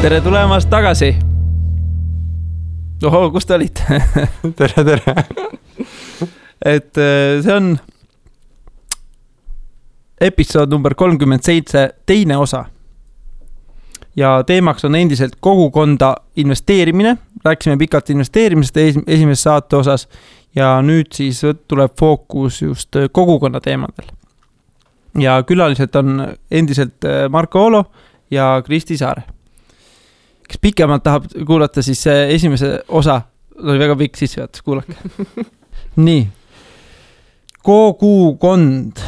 tere tulemast tagasi. ohoo, kus te olite tere, tere et äh, see on episood number kolmkümmend seitse, teine osa. ja teemaks on endiselt kogukonda investeerimine, rääkisime pikalt investeerimisest esimeses saate osas ja nüüd siis tuleb fookus just kogukonna teemadel. ja külalised on endiselt äh, Marko Olo ja Kristi Saare. Kes pikemalt tahab kuulata, siis esimese osa, oli väga pikk sissejuhatus, kuulake nii, kogukond,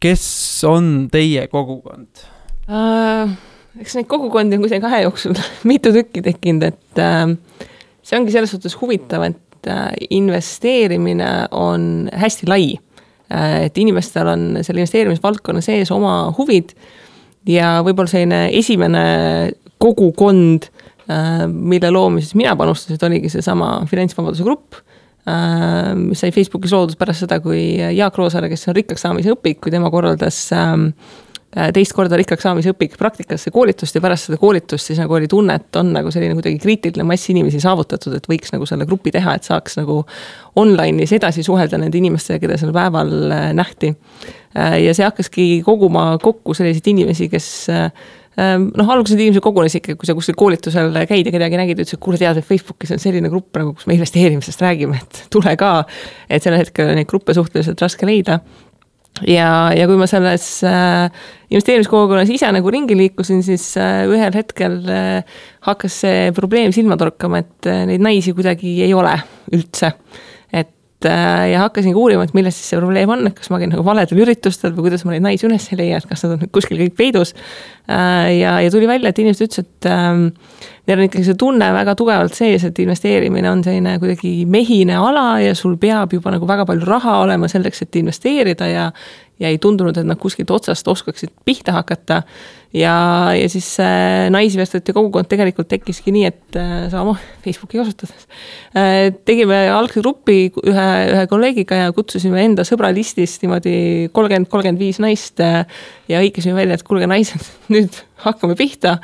kes on teie kogukond uh,? eks neid kogukondi on kuidagi aja jooksul mitu tükki tekkinud, et uh, see ongi selles suhtes huvitav, et uh, investeerimine on hästi lai uh,. et inimestel on selle investeerimisvaldkonna sees oma huvid ja võib-olla selline esimene kogukond, mille loomises mina panustasin, oligi seesama Finantsvabaduse grupp mis sai Facebookis loodud pärast seda, kui Jaak Roosaare, kes on rikkaks saamise õpik, kui tema korraldas ähm, teist korda rikkaks saamise õpik praktikasse koolitust ja pärast seda koolitust siis nagu oli tunne, et on nagu selline kuidagi kriitiline mass inimesi saavutatud, et võiks nagu selle grupi teha, et saaks nagu online'is edasi suhelda nende inimestega, keda sel päeval äh, nähti. Äh, ja see hakkaski koguma kokku selliseid inimesi, kes äh, noh, alguses need inimesed kogunesid ikka, kui sa kuskil koolitusel käid ja kedagi nägid, ütlesid, kuule, tead, et Facebookis on selline grupp nagu, kus me investeerimisest räägime, et tule ka. et sellel hetkel neid gruppe suhteliselt raske leida ja, ja kui ma selles äh, investeerimiskogukonnas ise nagu ringi liikusin, siis äh, ühel hetkel äh, hakkas see probleem silma torkama, et neid naisi kuidagi ei ole üldse ja hakkasingi uurima, et milles siis see probleem on, et kas ma käin nagu valedel üritustel või kuidas ma neid naisi üles ei leia, et kas nad on kuskil kõik peidus. Äh, ja, ja tuli välja, et inimesed ütlesid, et ähm, neil on ikkagi see tunne väga tugevalt sees, et investeerimine on selline kuidagi mehine ala ja sul peab juba nagu väga palju raha olema selleks, et investeerida ja ja ei tundunud, et nad kuskilt otsast oskaksid pihta hakata. ja, ja siis äh, Naisinvestorite kogukond tegelikult tekkiski nii, et äh, sama Facebooki kasutades äh,. tegime algse grupi ühe, ühe kolleegiga ja kutsusime enda sõbralistist niimoodi kolmkümmend, kolmkümmend viis naist ja hõikasime välja, et kuulge, naised, nüüd hakkame pihta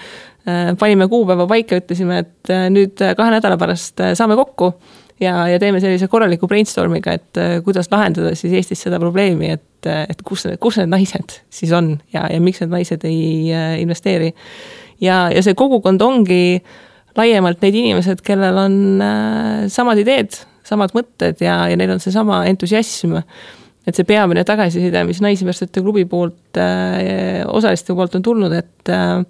panime kuupäeva paika, ütlesime, et nüüd kahe nädala pärast saame kokku ja, ja teeme sellise korraliku brainstorm'iga, et kuidas lahendada siis Eestis seda probleemi, et, äh, et kus, kus need naised siis on ja, ja miks need naised ei äh, investeeri. ja, ja see kogukond ongi laiemalt need inimesed, kellel on samad ideed, samad mõtted ja, ja neil on seesama entusiasm et see peamine tagasiside, mis Naisinvestorite klubi poolt äh,, osaliste poolt on tulnud, et äh,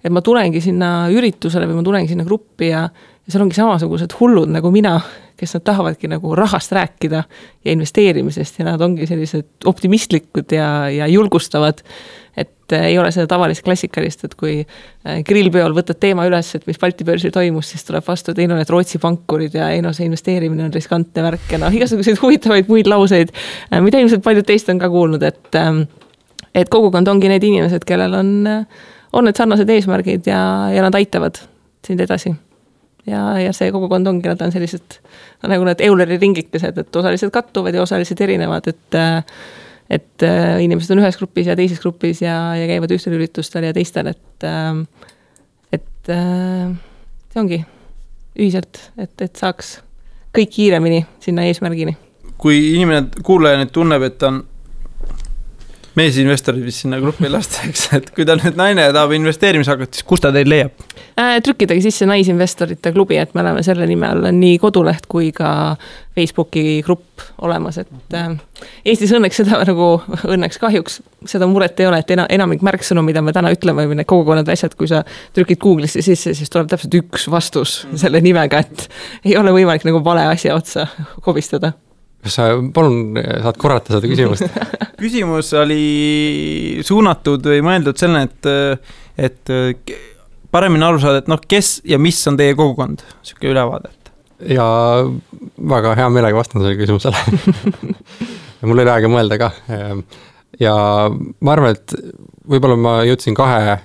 et ma tulengi sinna üritusele või ma tulengi sinna gruppi ja, ja seal ongi samasugused hullud nagu mina, kes nad tahavadki nagu rahast rääkida ja investeerimisest ja nad ongi sellised optimistlikud ja, ja julgustavad. et äh, ei ole seda tavalist klassikalist, et kui äh, grillpeol võtad teema üles, et mis Balti börsil toimus, siis tuleb vastu, et ei no need Rootsi pankurid ja ei no see investeerimine on riskantne värk ja noh, igasuguseid huvitavaid muid lauseid, äh, mida ilmselt paljud teist on ka kuulnud, et et kogukond ongi need inimesed, kellel on, on need sarnased eesmärgid ja, ja nad aitavad sind edasi ja, ja see kogukond ongi, nad on sellised nagu need Euleri ringikesed, et osalised kattuvad ja osalised erinevad, et et äh, inimesed on ühes grupis ja teises grupis ja, ja käivad ühtel üritustel ja teistel, et et äh, see ongi ühiselt, et, et saaks kõik kiiremini sinna eesmärgini. kui inimene, kuulaja nüüd tunneb, et ta on meesinvestorid vist sinna gruppi lastakse, et kui ta nüüd naine tahab investeerimis hakata, siis kus ta teid leiab äh,? trükkidagi sisse Naisinvestorite klubi, et me oleme selle nime all nii koduleht kui ka Facebooki grupp olemas, et äh, Eestis õnneks seda nagu, õnneks kahjuks seda muret ei ole, et ena, enamik märksõnu, mida me täna ütleme või need kogukonnad ja asjad, kui sa trükid Google'isse sisse, siis tuleb täpselt üks vastus selle nimega, et ei ole võimalik nagu vale asja otsa kobistada kas sa palun saad korrata seda küsimust küsimus oli suunatud või mõeldud sellele, et, et paremini aru saada, et noh, kes ja mis on teie kogukond, sihuke ülevaade. ja väga hea meelega vastan sellele küsimusele mul oli aega mõelda ka. ja ma arvan, et võib-olla ma jõudsin kahe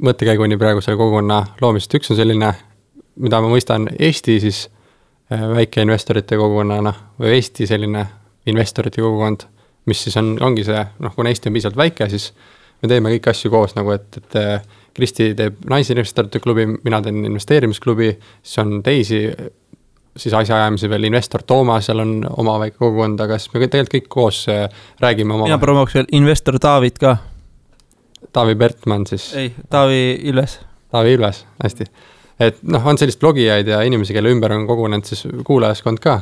mõttekäiguni praegu selle kogukonna loomisest, üks on selline, mida ma mõistan Eesti siis väikeinvestorite kogukonnana või Eesti selline investorite kogukond, mis siis on, ongi see, noh, kuna Eesti on piisavalt väike, siis me teeme kõiki asju koos nagu, et, et äh, Kristi teeb Naisinvestorite klubi, mina teen investeerimisklubi, siis on teisi siis asjaajamisi veel investor Toomasel on oma väike kogukond, aga siis me tegelikult kõik koos äh, räägime oma. mina promoks veel investor Taavit ka. Taavi Bertmann siis. ei, Taavi Ilves. Taavi Ilves, hästi. Et noh, on selliseid blogijaid ja inimesi, kelle ümber on kogunenud siis kuulajaskond ka.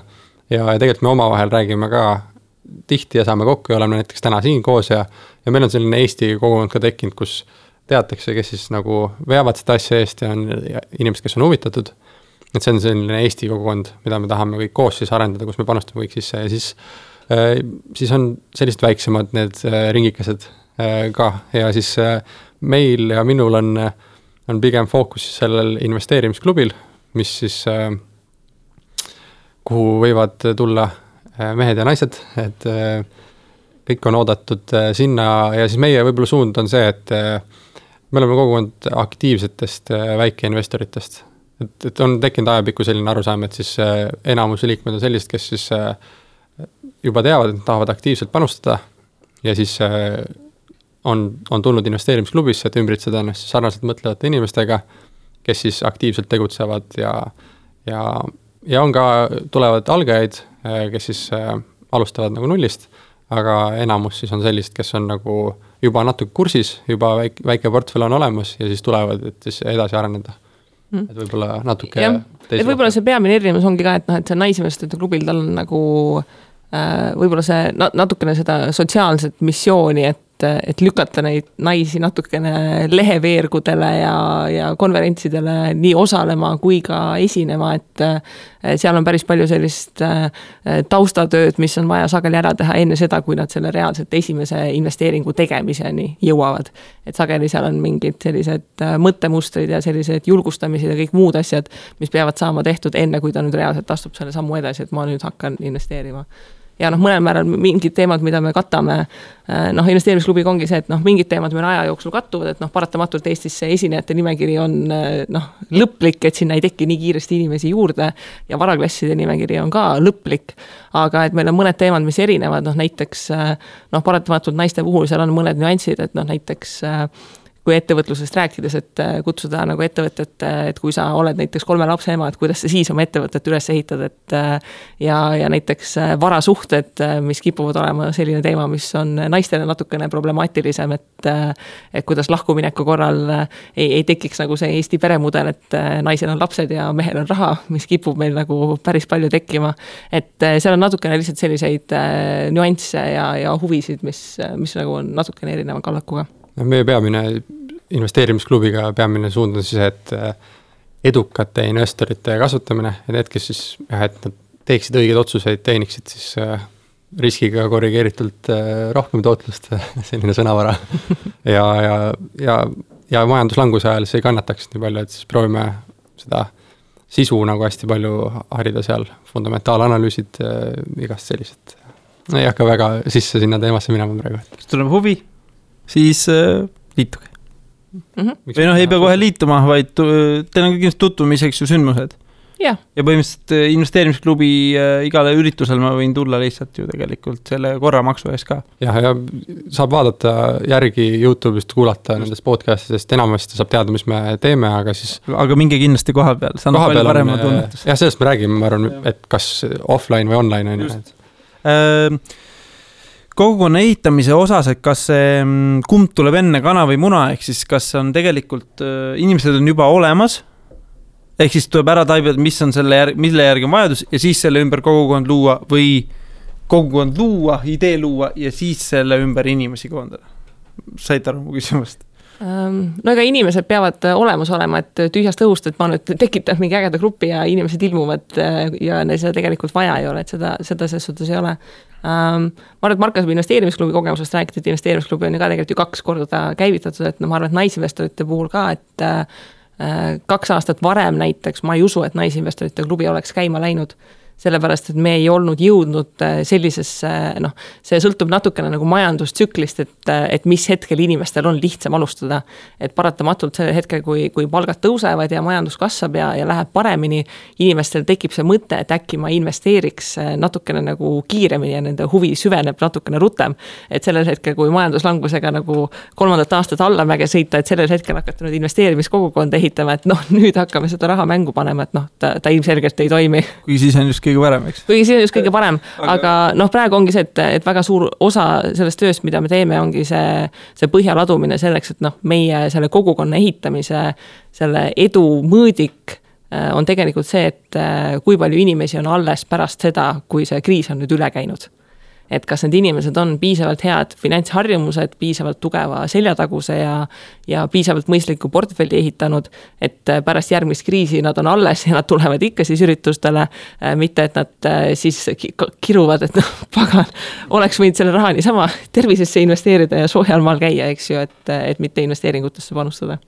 ja, ja tegelikult me omavahel räägime ka tihti ja saame kokku ja oleme näiteks täna siin koos ja, ja meil on selline Eesti kogukond ka tekkinud, kus teatakse, kes siis nagu veavad seda asja eest ja on inimesed, kes on huvitatud. Et see on selline Eesti kogukond, mida me tahame kõik koos siis arendada, kus me panustame kõik sisse. Ja siis äh, siis on sellised väiksemad need äh, ringikesed äh, ka. Ja siis meil ja minul on, on pigem fookus siis sellel investeerimisklubil, mis siis, kuhu võivad tulla mehed ja naised, et kõik on oodatud sinna ja siis meie võib-olla suund on see, et me oleme kogukond aktiivsetest väikeinvestoritest. Et, et on tekkinud ajapikku selline arusaam, et siis äh, enamuse liikmed on sellised, kes siis äh, juba teavad, et tahavad aktiivselt panustada ja siis äh, on, on tulnud investeerimisklubisse, et ümbritseda ennast sarnaselt mõtlevate inimestega, kes siis aktiivselt tegutsevad ja, ja, ja on ka, tulevad algajaid, kes siis alustavad nagu nullist, aga enamus siis on sellised, kes on nagu juba natuke kursis, juba väike, väike portfell on olemas ja siis tulevad, et siis edasi areneda Mm. et võib-olla natuke. et võib-olla see peamine erinevus ongi ka, et noh, et see naisinvestorite klubil, tal on nagu äh, võib-olla see natukene seda sotsiaalset missiooni, et et, et lükata neid naisi natukene leheveergudele ja, ja konverentsidele nii osalema kui ka esinema, et seal on päris palju sellist äh, taustatööd, mis on vaja sageli ära teha enne seda, kui nad selle reaalselt esimese investeeringu tegemiseni jõuavad. et sageli seal on mingid sellised äh, mõttemustrid ja sellised julgustamised ja kõik muud asjad, mis peavad saama tehtud enne, kui ta nüüd reaalselt astub selle sammu edasi, et ma nüüd hakkan investeerima ja noh, mõnel määral mingid teemad, mida me katame, äh, noh, investeerimisklubiga ongi see, et noh, mingid teemad meil aja jooksul kattuvad, et noh, paratamatult Eestis see esinejate nimekiri on äh, noh, lõplik, et sinna ei teki nii kiiresti inimesi juurde ja varaklasside nimekiri on ka lõplik, aga et meil on mõned teemad, mis erinevad, noh näiteks äh, noh, paratamatult naiste puhul seal on mõned nüansid, et noh, näiteks kui ettevõtlusest rääkides, et äh, kutsuda nagu ettevõtet, äh, et kui sa oled näiteks kolme lapse ema, et kuidas sa siis oma ettevõtet üles ehitad, et äh, ja, ja näiteks varasuhted, mis kipuvad olema selline teema, mis on naistele natukene problemaatilisem, et et kuidas lahkumineku korral ei, ei tekiks nagu see Eesti peremudel, et naisel on lapsed ja mehel on raha, mis kipub meil nagu päris palju tekkima. et seal on natukene lihtsalt selliseid nüansse ja, ja huvisid, mis, mis nagu on natukene erineva kallakuga no meie peamine investeerimisklubiga peamine suund on siis, et äh, edukate investorite kasutamine ja need, kes siis jah, et nad teeksid õigeid otsuseid, teeniksid siis äh, riskiga korrigeeritult äh, rohkem tootlust selline sõnavara. ja, ja, ja, ja majanduslanguse ajal see ei kannataks nii palju, et siis proovime seda sisu nagu hästi palju harida seal, fundamentaalanalüüsid äh,, igast sellised. ei hakka väga sisse sinna teemasse minema praegu. kas tuleb huvi, siis äh, liituge mm. -hmm. või noh, ei pea kohe liituma, vaid teil on kindlasti tutvumiseks ju sündmused. ja põhimõtteliselt äh, investeerimisklubi äh, igale üritusele ma võin tulla lihtsalt ju tegelikult selle korramaksu eest ka. jah, ja saab vaadata järgi Youtube'ist, kuulata nendest podcast idest, enamasti saab teada, mis me teeme, aga siis. aga minge kindlasti koha peal, see annab palju parema tunnetuse. jah, sellest me räägime, ma arvan, et kas offline või online on ju, et kogukonna ehitamise osas, et kas see, mm, kumb tuleb enne, kana või muna, ehk siis kas on tegelikult, äh, inimesed on juba olemas. ehk siis tuleb ära taibida, mis on selle järg, mille järgi on vajadus ja siis selle ümber kogukond luua või kogukond luua, idee luua ja siis selle ümber inimesi koondada. saite aru mu küsimusest? Ehm, no ega inimesed peavad äh, olemas olema, et tühjast õhust, et ma nüüd tekitan mingi ägeda grupi ja inimesed ilmuvad äh, ja neil seda tegelikult vaja ei ole, et seda, seda selles suhtes ei ole ähm,. ma arvan, et Marko saab investeerimisklubi kogemusest rääkida, et investeerimisklubi on ju ka tegelikult ju kaks korda käivitatud, et noh, ma arvan, et naisinvestorite puhul ka, et äh, kaks aastat varem näiteks ma ei usu, et naisinvestorite klubi oleks käima läinud sellepärast et me ei olnud jõudnud äh, sellisesse noh, see sõltub natukene nagu majandustsüklist, et, äh, et mis hetkel inimestel on lihtsam alustada. et paratamatult sellel hetkel, kui, kui palgad tõusevad ja majandus kasvab ja, ja läheb paremini, inimestel tekib see mõte, et äkki ma investeeriks äh, natukene nagu kiiremini ja nende huvi süveneb natukene rutem. et sellel hetkel, kui majanduslangusega nagu kolmandat aastat allamäge sõita, et sellel hetkel hakata nüüd investeerimiskogukonda ehitama, et noh, nüüd hakkame seda raha mängu panema, et noh, ta, ta ilmselgelt ei toimi. kuigi siis on just kõige parem, eks. kuigi see on just kõige parem, aga noh, praegu ongi see, et, et väga suur osa sellest tööst, mida me teeme, ongi see, see põhja ladumine selleks, et noh, meie selle kogukonna ehitamise, selle edu mõõdik äh, on tegelikult see, et äh, kui palju inimesi on alles pärast seda, kui see kriis on nüüd üle käinud et kas need inimesed on piisavalt head finantsharjumused, piisavalt tugeva seljataguse ja, ja piisavalt mõistliku portfelli ehitanud, et äh, pärast järgmist kriisi nad on alles ja nad tulevad ikka siis üritustele, äh, mitte et nad äh, siis kiruvad, et noh, pagan, oleks võinud selle raha niisama tervisesse investeerida ja soojal maal käia, eks ju, et, et mitte investeeringutesse panustada.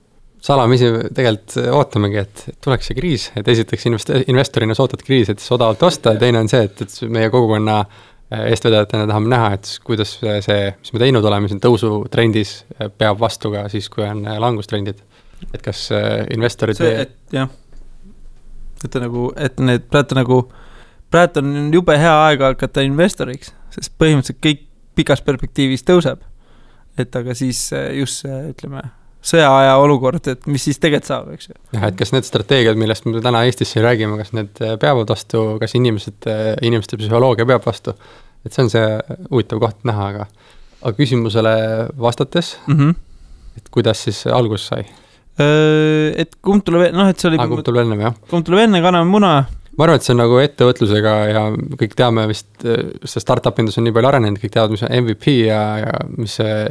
Salamisi tegelikult ootamegi, et tuleks see kriis, et esiteks invest-, investorina sa ootad kriisi, et siis odavalt osta ja teine on see, et, et meie kogukonna äh, eestvedajatena tahame näha, et kuidas see, mis me teinud oleme siin tõusutrendis, äh, peab vastu ka siis, kui on äh, langustrendid. et kas investorid see, et jah, et nagu, et need praegu nagu, praegu on jube hea aeg hakata investoriks, sest põhimõtteliselt kõik pikas perspektiivis tõuseb. et aga siis just see, ütleme sõjaaja olukord, et mis siis tegelikult saab, eks ju. jah, et kas need strateegiad, millest me täna Eestis siin räägime, kas need peavad vastu, kas inimesed, inimeste psühholoogia peab vastu? et see on see huvitav koht näha, aga, aga küsimusele vastates mm, -hmm. et kuidas siis alguse sai? Et kumb tuleb, noh, et see oli ah, kumb tuleb ennem, jah? kumb tuleb enne, kana või muna? ma arvan, et see on nagu ettevõtlusega ja kõik teame vist, see startup indus on nii palju arenenud, kõik teavad, mis on MVP ja, ja mis see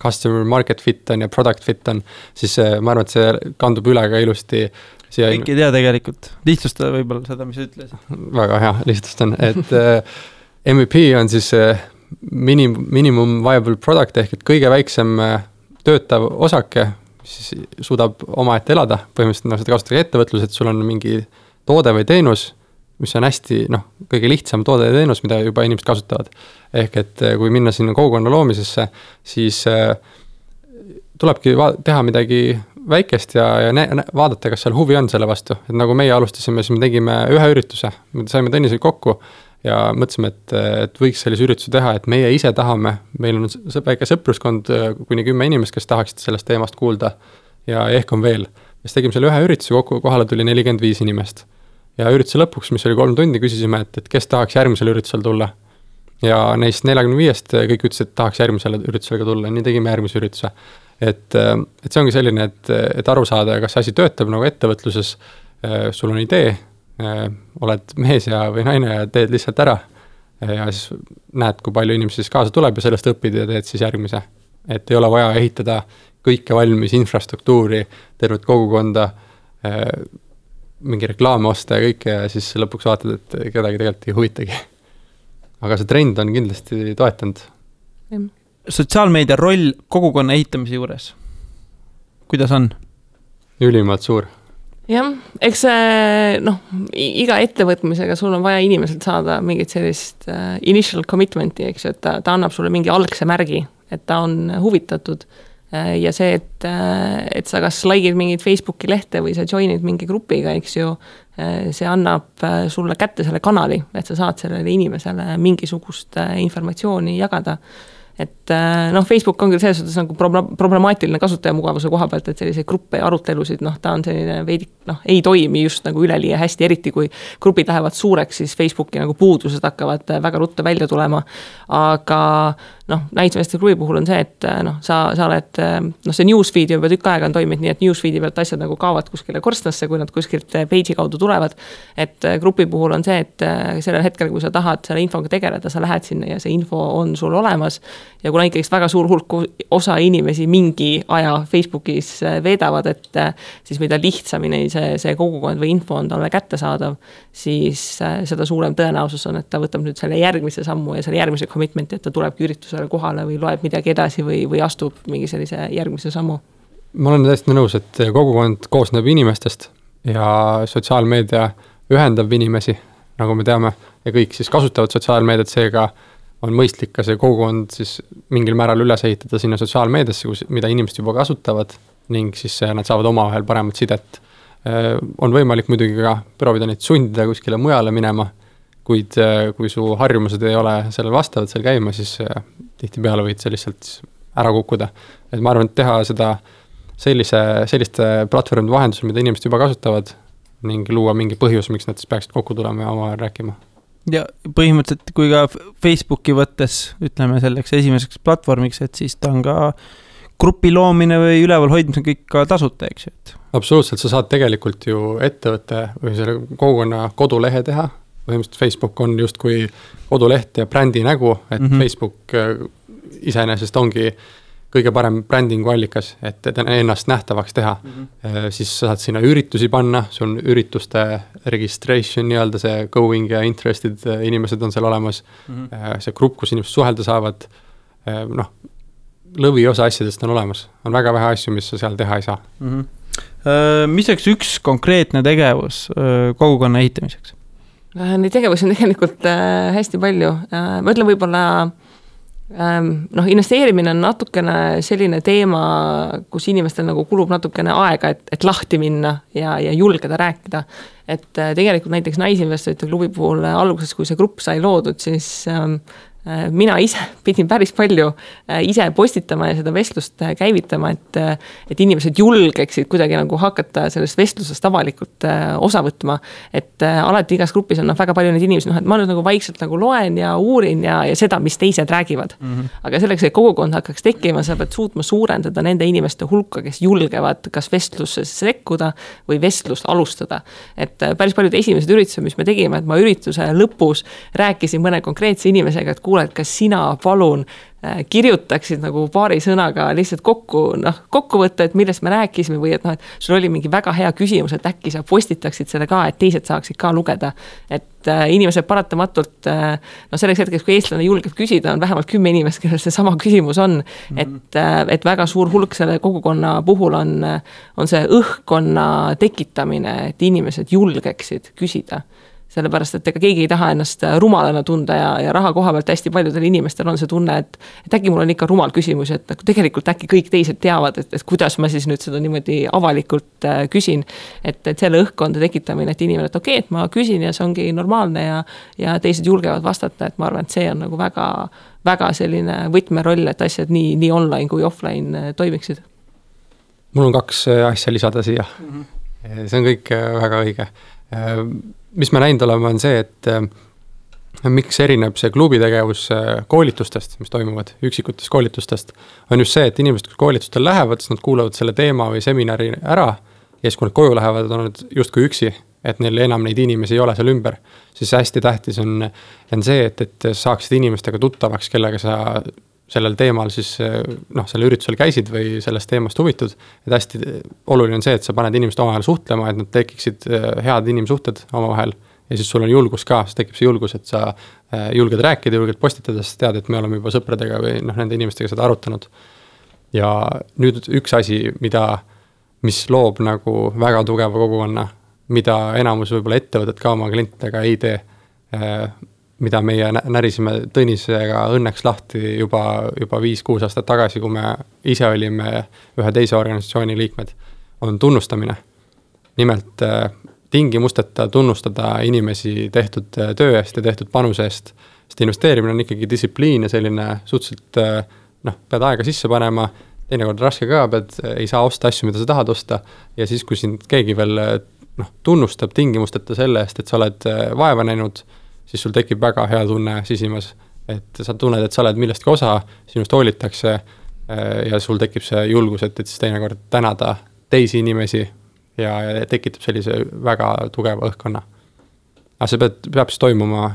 customer market fit on ja product fit on, siis ma arvan, et see kandub üle ka ilusti siia. kõik ei tea tegelikult, lihtsustada võib-olla seda, mis sa ütlesid. väga hea, lihtsustan, et äh, MVP on siis äh, minim-, minimum viable product ehk et kõige väiksem äh, töötav osake, siis suudab omaette elada, põhimõtteliselt noh, seda kasutatakse ettevõtluses, et sul on mingi toode või teenus mis on hästi noh, kõige lihtsam toode ja teenus, mida juba inimesed kasutavad. ehk et eh, kui minna sinna kogukonna loomisesse, siis äh, tulebki teha midagi väikest ja, ja vaadata, kas seal huvi on selle vastu, et nagu meie alustasime, siis me tegime ühe ürituse, me saime Tõnisega kokku ja mõtlesime, et, et võiks sellise ürituse teha, et meie ise tahame, meil on väike sõpruskond, kuni kümme inimest, kes tahaksid sellest teemast kuulda. Ja ehk on veel. siis tegime selle ühe ürituse kokku, kohale tuli nelikümmend viis inimest ja ürituse lõpuks, mis oli kolm tundi, küsisime, et, et kes tahaks järgmisele üritusele tulla. ja neist neljakümne viiest kõik ütlesid, et tahaks järgmisele üritusele ka tulla, nii tegime järgmise ürituse. et, et see ongi selline, et, et aru saada, kas asi töötab nagu ettevõtluses, sul on idee, oled mees ja, või naine ja teed lihtsalt ära. ja siis näed, kui palju inimesi siis kaasa tuleb ja sellest õpid ja teed siis järgmise. et ei ole vaja ehitada kõike valmis infrastruktuuri, tervet kogukonda mingi reklaame osta ja kõike ja siis lõpuks vaatad, et kedagi tegelikult ei huvitagi. aga see trend on kindlasti toetanud. sotsiaalmeedia roll kogukonna ehitamise juures, kuidas on? ülimalt suur. jah, eks see noh, iga ettevõtmisega sul on vaja inimeselt saada mingit sellist uh, initial commitment'i, eks ju, et ta, ta annab sulle mingi algse märgi, et ta on huvitatud Äh, ja see, et, äh, et sa kas like'id mingit Facebooki lehte või sa join'id mingi grupiga, eks ju, äh, see annab sulle kätte selle kanali, et sa saad sellele inimesele mingisugust informatsiooni jagada et äh, noh, Facebook on küll selles suhtes nagu problemaatiline kasutajamugavuse koha pealt, et selliseid gruppe ja arutelusid, noh, ta on selline veidi noh, ei toimi just nagu üleliia hästi, eriti kui grupid lähevad suureks, siis Facebooki nagu puudused hakkavad äh, väga ruttu välja tulema. aga noh, näiteks klubi puhul on see, et äh, noh, sa, sa oled noh, see newsfeed juba tükk aega on toiminud nii, et newsfeed'i pealt asjad nagu kaovad kuskile korstnasse, kui nad kuskilt page'i kaudu tulevad. et grupi puhul on see, et sellel hetkel, kui sa tahad selle infoga tegeleda, sa lähed sinna ja see info on sul olemas ja kuna ikkagist väga suur hulk osa inimesi mingi aja Facebookis äh, veedavad, et äh, siis mida lihtsamini see, see kogukond või info on talle kättesaadav, siis äh, seda suurem tõenäosus on, et ta võtab nüüd selle järgmise sammu ja selle järgmise commitment'i, et ta tulebki üritusele kohale või loeb midagi edasi või, või astub mingi sellise järgmise sammu. ma olen täiesti nõus, et kogukond koosneb inimestest ja sotsiaalmeedia ühendab inimesi nagu me teame, ja kõik siis kasutavad sotsiaalmeediat, seega on mõistlik ka see kogukond siis mingil määral üles ehitada sinna sotsiaalmeediasse, kus, mida inimesed juba kasutavad ning siis nad saavad omavahel paremat sidet. on võimalik muidugi ka proovida neid sundida kuskile mujale minema, kuid kui su harjumused ei ole sellele vastavad seal käima, siis tihtipeale võid sa lihtsalt ära kukkuda. et ma arvan, et teha seda sellise, selliste platvormide vahendusel, mida inimesed juba kasutavad ning luua mingi põhjus, miks nad siis peaksid kokku tulema ja omavahel rääkima. ja põhimõtteliselt, kui ka Facebooki võttes, ütleme selleks esimeseks platvormiks, et siis ta on ka grupi loomine või ülevalhoidmine kõik ka tasuta, eks ju, et. absoluutselt, sa saad tegelikult ju ettevõtte või selle kogukonna kodulehe teha. Põhimõtteliselt Facebook on justkui koduleht ja brändi nägu, et mm -hmm. Facebook äh, iseenesest ongi kõige parem brändingu allikas, et, et ennast nähtavaks teha mm. -hmm. siis sa saad sinna üritusi panna, sul on ürituste registration nii-öelda see going ja interested äh, inimesed on seal olemas mm. -hmm. see grupp, kus inimesed suhelda saavad. noh, lõviosa asjadest on olemas, on väga vähe asju, mis sa seal teha ei saa mm. -hmm. mis oleks üks konkreetne tegevus kogukonna ehitamiseks? Neid tegevusi on tegelikult hästi palju, ma ütlen võib-olla Ehm, noh, investeerimine on natukene selline teema, kus inimestel nagu kulub natukene aega, et, et lahti minna ja, ja julgeda rääkida. et äh, tegelikult näiteks Naisinvestorite klubi puhul alguses, kui see grupp sai loodud, siis ähm, Äh, mina ise pidin päris palju äh, ise postitama ja seda vestlust äh, käivitama, et, et inimesed julgeksid kuidagi nagu hakata sellest vestlusest avalikult osa võtma. et alati igas grupis on noh, väga palju neid inimesi, noh, et ma nüüd nagu vaikselt nagu loen ja uurin ja, ja seda, mis teised räägivad mm. -hmm. aga selleks, et kogukond hakkaks tekkima, sa pead suutma suurendada nende inimeste hulka, kes julgevad kas vestlusse sekkuda või vestlust alustada. et päris paljud esimesed üritused, mis me tegime, et ma ürituse lõpus rääkisin mõne konkreetse inimesega, et kuule, et kas sina palun äh, kirjutaksid nagu paari sõnaga lihtsalt kokku, noh, kokkuvõtte, et millest me rääkisime või et noh, et sul oli mingi väga hea küsimus, et äkki sa postitaksid selle ka, et teised saaksid ka lugeda. et äh, inimesed paratamatult äh, noh, selleks hetkeks, kui eestlane julgeb küsida, on vähemalt kümme inimest, kellel seesama küsimus on mm. -hmm. et äh,, et väga suur hulk selle kogukonna puhul on, on see õhkkonna tekitamine, et inimesed julgeksid küsida sellepärast et ega keegi ei taha ennast äh, rumalana tunda ja, ja raha koha pealt hästi paljudel inimestel on see tunne, et et äkki mul on ikka rumal küsimus, et nagu tegelikult äkki kõik teised teavad, et, et kuidas ma siis nüüd seda niimoodi avalikult äh, küsin. et, et selle õhkkonda tekitamine, et inimene, et okei okay,, et ma küsin ja see ongi normaalne ja ja teised julgevad vastata, et ma arvan, et see on nagu väga, väga selline võtmeroll, et asjad nii, nii online kui offline äh, toimiksid. mul on kaks asja lisada siia mm. -hmm. see on kõik väga õige mis me näinud oleme, on see, et äh, miks erineb see klubi tegevus äh, koolitustest, mis toimuvad, üksikutest koolitustest, on just see, et inimesed, kes koolitustel lähevad, siis nad kuulavad selle teema või seminari ära ja siis, kui nad koju lähevad, on nad justkui üksi, et neil enam neid inimesi ei ole seal ümber. siis hästi tähtis on, on see, et, et saaksid inimestega tuttavaks, kellega sa sellel teemal siis noh, sellel üritusel käisid või sellest teemast huvitud. et hästi oluline on see, et sa paned inimesed omavahel suhtlema, et nad tekiksid eh, head inimsuhted omavahel. ja siis sul on julgus ka, siis tekib see julgus, et sa eh, julged rääkida, julged postitada, sest tead, et me oleme juba sõpradega või noh, nende inimestega seda arutanud. ja nüüd üks asi, mida, mis loob nagu väga tugeva kogukonna, mida enamus võib-olla ettevõtted ka oma klientidega ei tee eh, mida meie närisime Tõnisega õnneks lahti juba, juba viis-kuus aastat tagasi, kui me ise olime ühe teise organisatsiooni liikmed, on tunnustamine. nimelt äh, tingimusteta tunnustada inimesi tehtud äh, töö eest ja tehtud panuse eest. sest investeerimine on ikkagi distsipliin ja selline suhteliselt äh, noh, pead aega sisse panema, teinekord raske ka, pead, ei saa osta asju, mida sa tahad osta. ja siis, kui sind keegi veel noh, tunnustab tingimusteta selle eest, et sa oled vaeva näinud siis sul tekib väga hea tunne sisimas. et sa tunned, et sa oled millestki osa, sinust hoolitakse äh, ja sul tekib see julgus, et, et siis teinekord tänada teisi inimesi ja, ja tekitab sellise väga tugeva õhkkonna. aga see peab, peab siis toimuma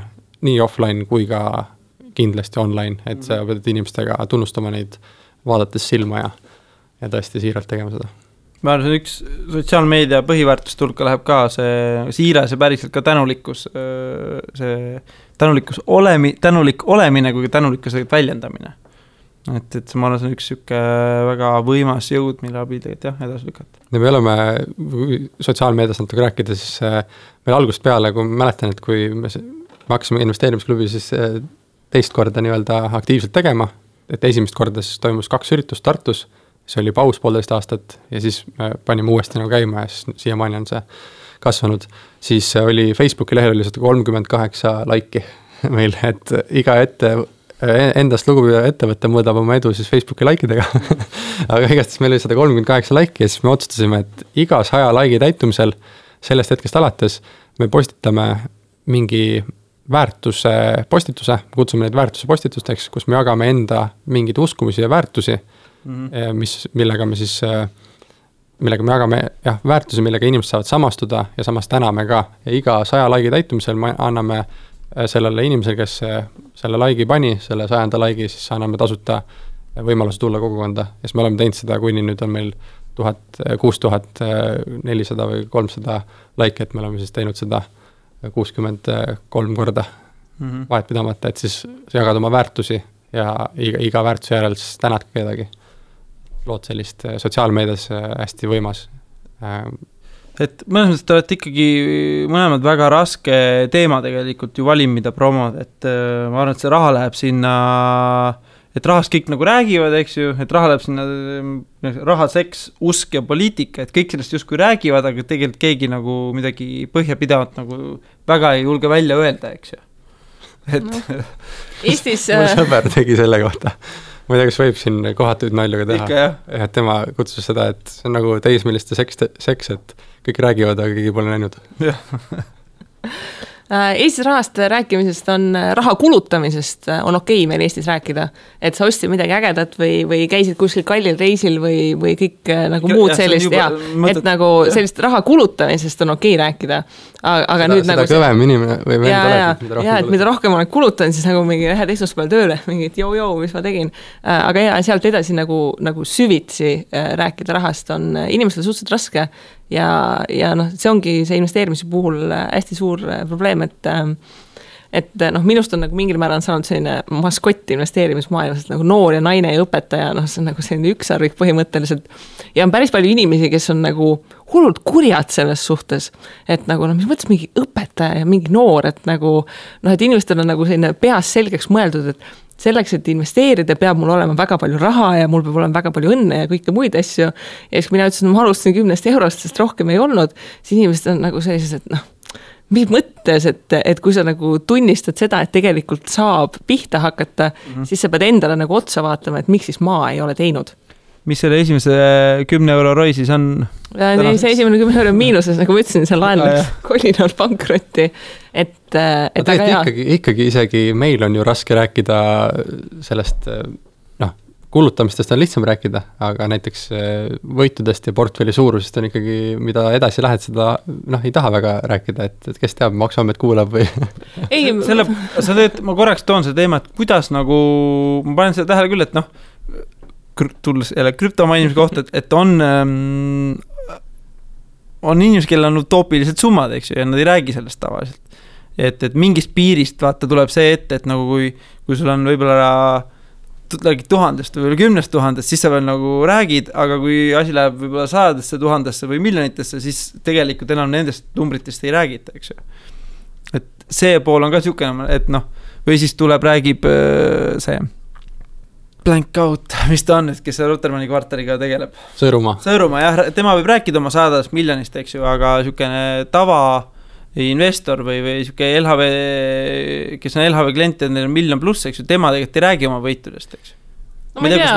nii offline kui ka kindlasti online, et sa pead inimestega tunnustama neid, vaadates silma ja, ja tõesti siiralt tegema seda ma arvan, see üks sotsiaalmeedia põhiväärtuste hulka läheb ka see siiras ja päriselt ka tänulikkus, see tänulikkus olemi-, tänulik olemine kui ka tänulikkuse väljendamine. et, et ma arvan, see on üks sihuke väga võimas jõud, mille abil tegelikult jah, edasi lükata. no me oleme sotsiaalmeedias natuke rääkida, siis äh, meil algusest peale, kui ma mäletan, et kui me, me hakkasime investeerimisklubi siis äh, teist korda nii-öelda aktiivselt tegema, et esimest korda siis toimus kaks üritust Tartus, siis oli paus poolteist aastat ja siis me panime uuesti nagu käima ja siis siiamaani on see kasvanud. siis oli Facebooki lehel oli sada kolmkümmend kaheksa laiki meil, et iga ette endast lugupidav ettevõte mõõdab oma edu siis Facebooki like idega aga igastahes meil oli sada kolmkümmend kaheksa like'i ja siis me otsustasime, et iga saja like'i täitumisel sellest hetkest alates me postitame mingi väärtuse postituse, kutsume neid väärtuse postitusteks, kus me jagame enda mingeid uskumusi ja väärtusi mm, -hmm. mis, millega me siis, millega me jagame jah, väärtusi, millega inimesed saavad samastuda ja samas täname ka ja iga saja like'i täitumisel me anname Äh, sellele inimesele, kes äh, selle like'i pani, selle sajanda like'i, siis anname tasuta võimaluse tulla kogukonda ja siis me oleme teinud seda, kuni nüüd on meil tuhat, kuus tuhat nelisada või kolmsada like'i, et me oleme siis teinud seda kuuskümmend kolm korda mm -hmm. vahet pidamata, et siis jagad oma väärtusi ja iga, iga väärtuse järel siis tänad kedagi. Lood sellist sotsiaalmeedias hästi võimas et mõnes mõttes te olete ikkagi mõlemad väga raske teema tegelikult ju valim, mida promoda, et äh, ma arvan, et see raha läheb sinna, et rahast kõik nagu räägivad, eks ju, et raha läheb sinna, äh, raha, seks, usk ja poliitika, et kõik sellest justkui räägivad, aga tegelikult keegi nagu midagi põhjapidavat nagu väga ei julge välja öelda, eks ju. et no. Eestis mul äh, sõber tegi selle kohta ma ei tea, kas võib siin kohatuid nalju ka teha. jah, et tema kutsus seda, et see on nagu teismeliste seks, seks, et kõik räägivad, aga keegi pole näinud. Äh, Eestis rahast rääkimisest on, äh, raha kulutamisest äh, on okei okay meil Eestis rääkida. et sa ostsid midagi ägedat või, või käisid kuskil kallil reisil või, või kõik nagu muud ja, sellist ja, mõtled, et nagu ja. sellist raha kulutamisest on okei okay rääkida. aga, seda, nüüd seda nagu kõvem see... inimene või vend oled, mida rohkem ja, et mida rohkem olen kulutanud, siis nagu mingi lähed esmaspäeval tööle, mingi, et joo-joo, mis ma tegin. aga ja sealt edasi nagu, nagu süvitsi rääkida rahast on inimestel suhteliselt raske ja, ja noh, see ongi see investeerimise puhul äh, hästi suur äh, probleem, et ähm, et noh, minust on nagu mingil määral saanud selline maskott investeerimismaailmas, et nagu noor ja naine ja õpetaja, noh, see on nagu selline ükssarvik põhimõtteliselt. ja on päris palju inimesi, kes on nagu hullult kurjad selles suhtes, et nagu noh, mis mõttes mingi õpetaja ja mingi noor, et nagu noh, et inimestel on nagu selline peas selgeks mõeldud, et selleks, et investeerida, peab mul olema väga palju raha ja mul peab olema väga palju õnne ja kõike muid asju. ja siis, kui mina ütlesin, et ma alustasin kümnest eurost, sest rohkem ei olnud, siis inimesed on nagu sellised, et noh, mis mõttes, et, et kui sa nagu tunnistad seda, et tegelikult saab pihta hakata mm, -hmm. siis sa pead endale nagu otsa vaatama, et miks siis ma ei ole teinud mis selle esimese kümne euro roi siis on? nii, see esimene kümme euro on miinuses, nagu ma ütlesin, see laen läks kolinal pankrotti, et, äh, et aga jaa. ikkagi, ikkagi isegi meil on ju raske rääkida sellest noh, kulutamistest on lihtsam rääkida, aga näiteks äh, võitudest ja portfelli suurusest on ikkagi, mida edasi lähed, seda noh, ei taha väga rääkida, et, et kes teab, Maksuamet kuulab või ei, selle, sa teed, ma korraks toon seda teemat, kuidas nagu, ma panen seda tähele küll, et noh, tulles jälle krüpto mainimise kohta, et, et on ähm,, on inimesi, kellel on utoopilised summad, eks ju, ja nad ei räägi sellest tavaliselt. et, et mingist piirist vaata tuleb see ette, et nagu kui, kui sul on võib-olla räägid tuhandest või kümnest tuhandest, siis sa veel nagu räägid, aga kui asi läheb võib-olla sajadesse tuhandesse või miljonitesse, siis tegelikult enam nendest numbritest ei räägita, eks ju. et see pool on ka niisugune, et noh, või siis tuleb, räägib äh, see Blank Out, mis ta on nüüd, kes selle Rotermanni kvartaliga tegeleb? Sõõrumaa. Sõõrumaa jah, tema võib rääkida oma sadadest miljonist, eks ju, aga niisugune tava investor või, või sihuke LHV, kes on LHV klient ja neil on miljon pluss, eks ju, tema tegelikult ei räägi oma võitudest, eks ju no ma ei tea,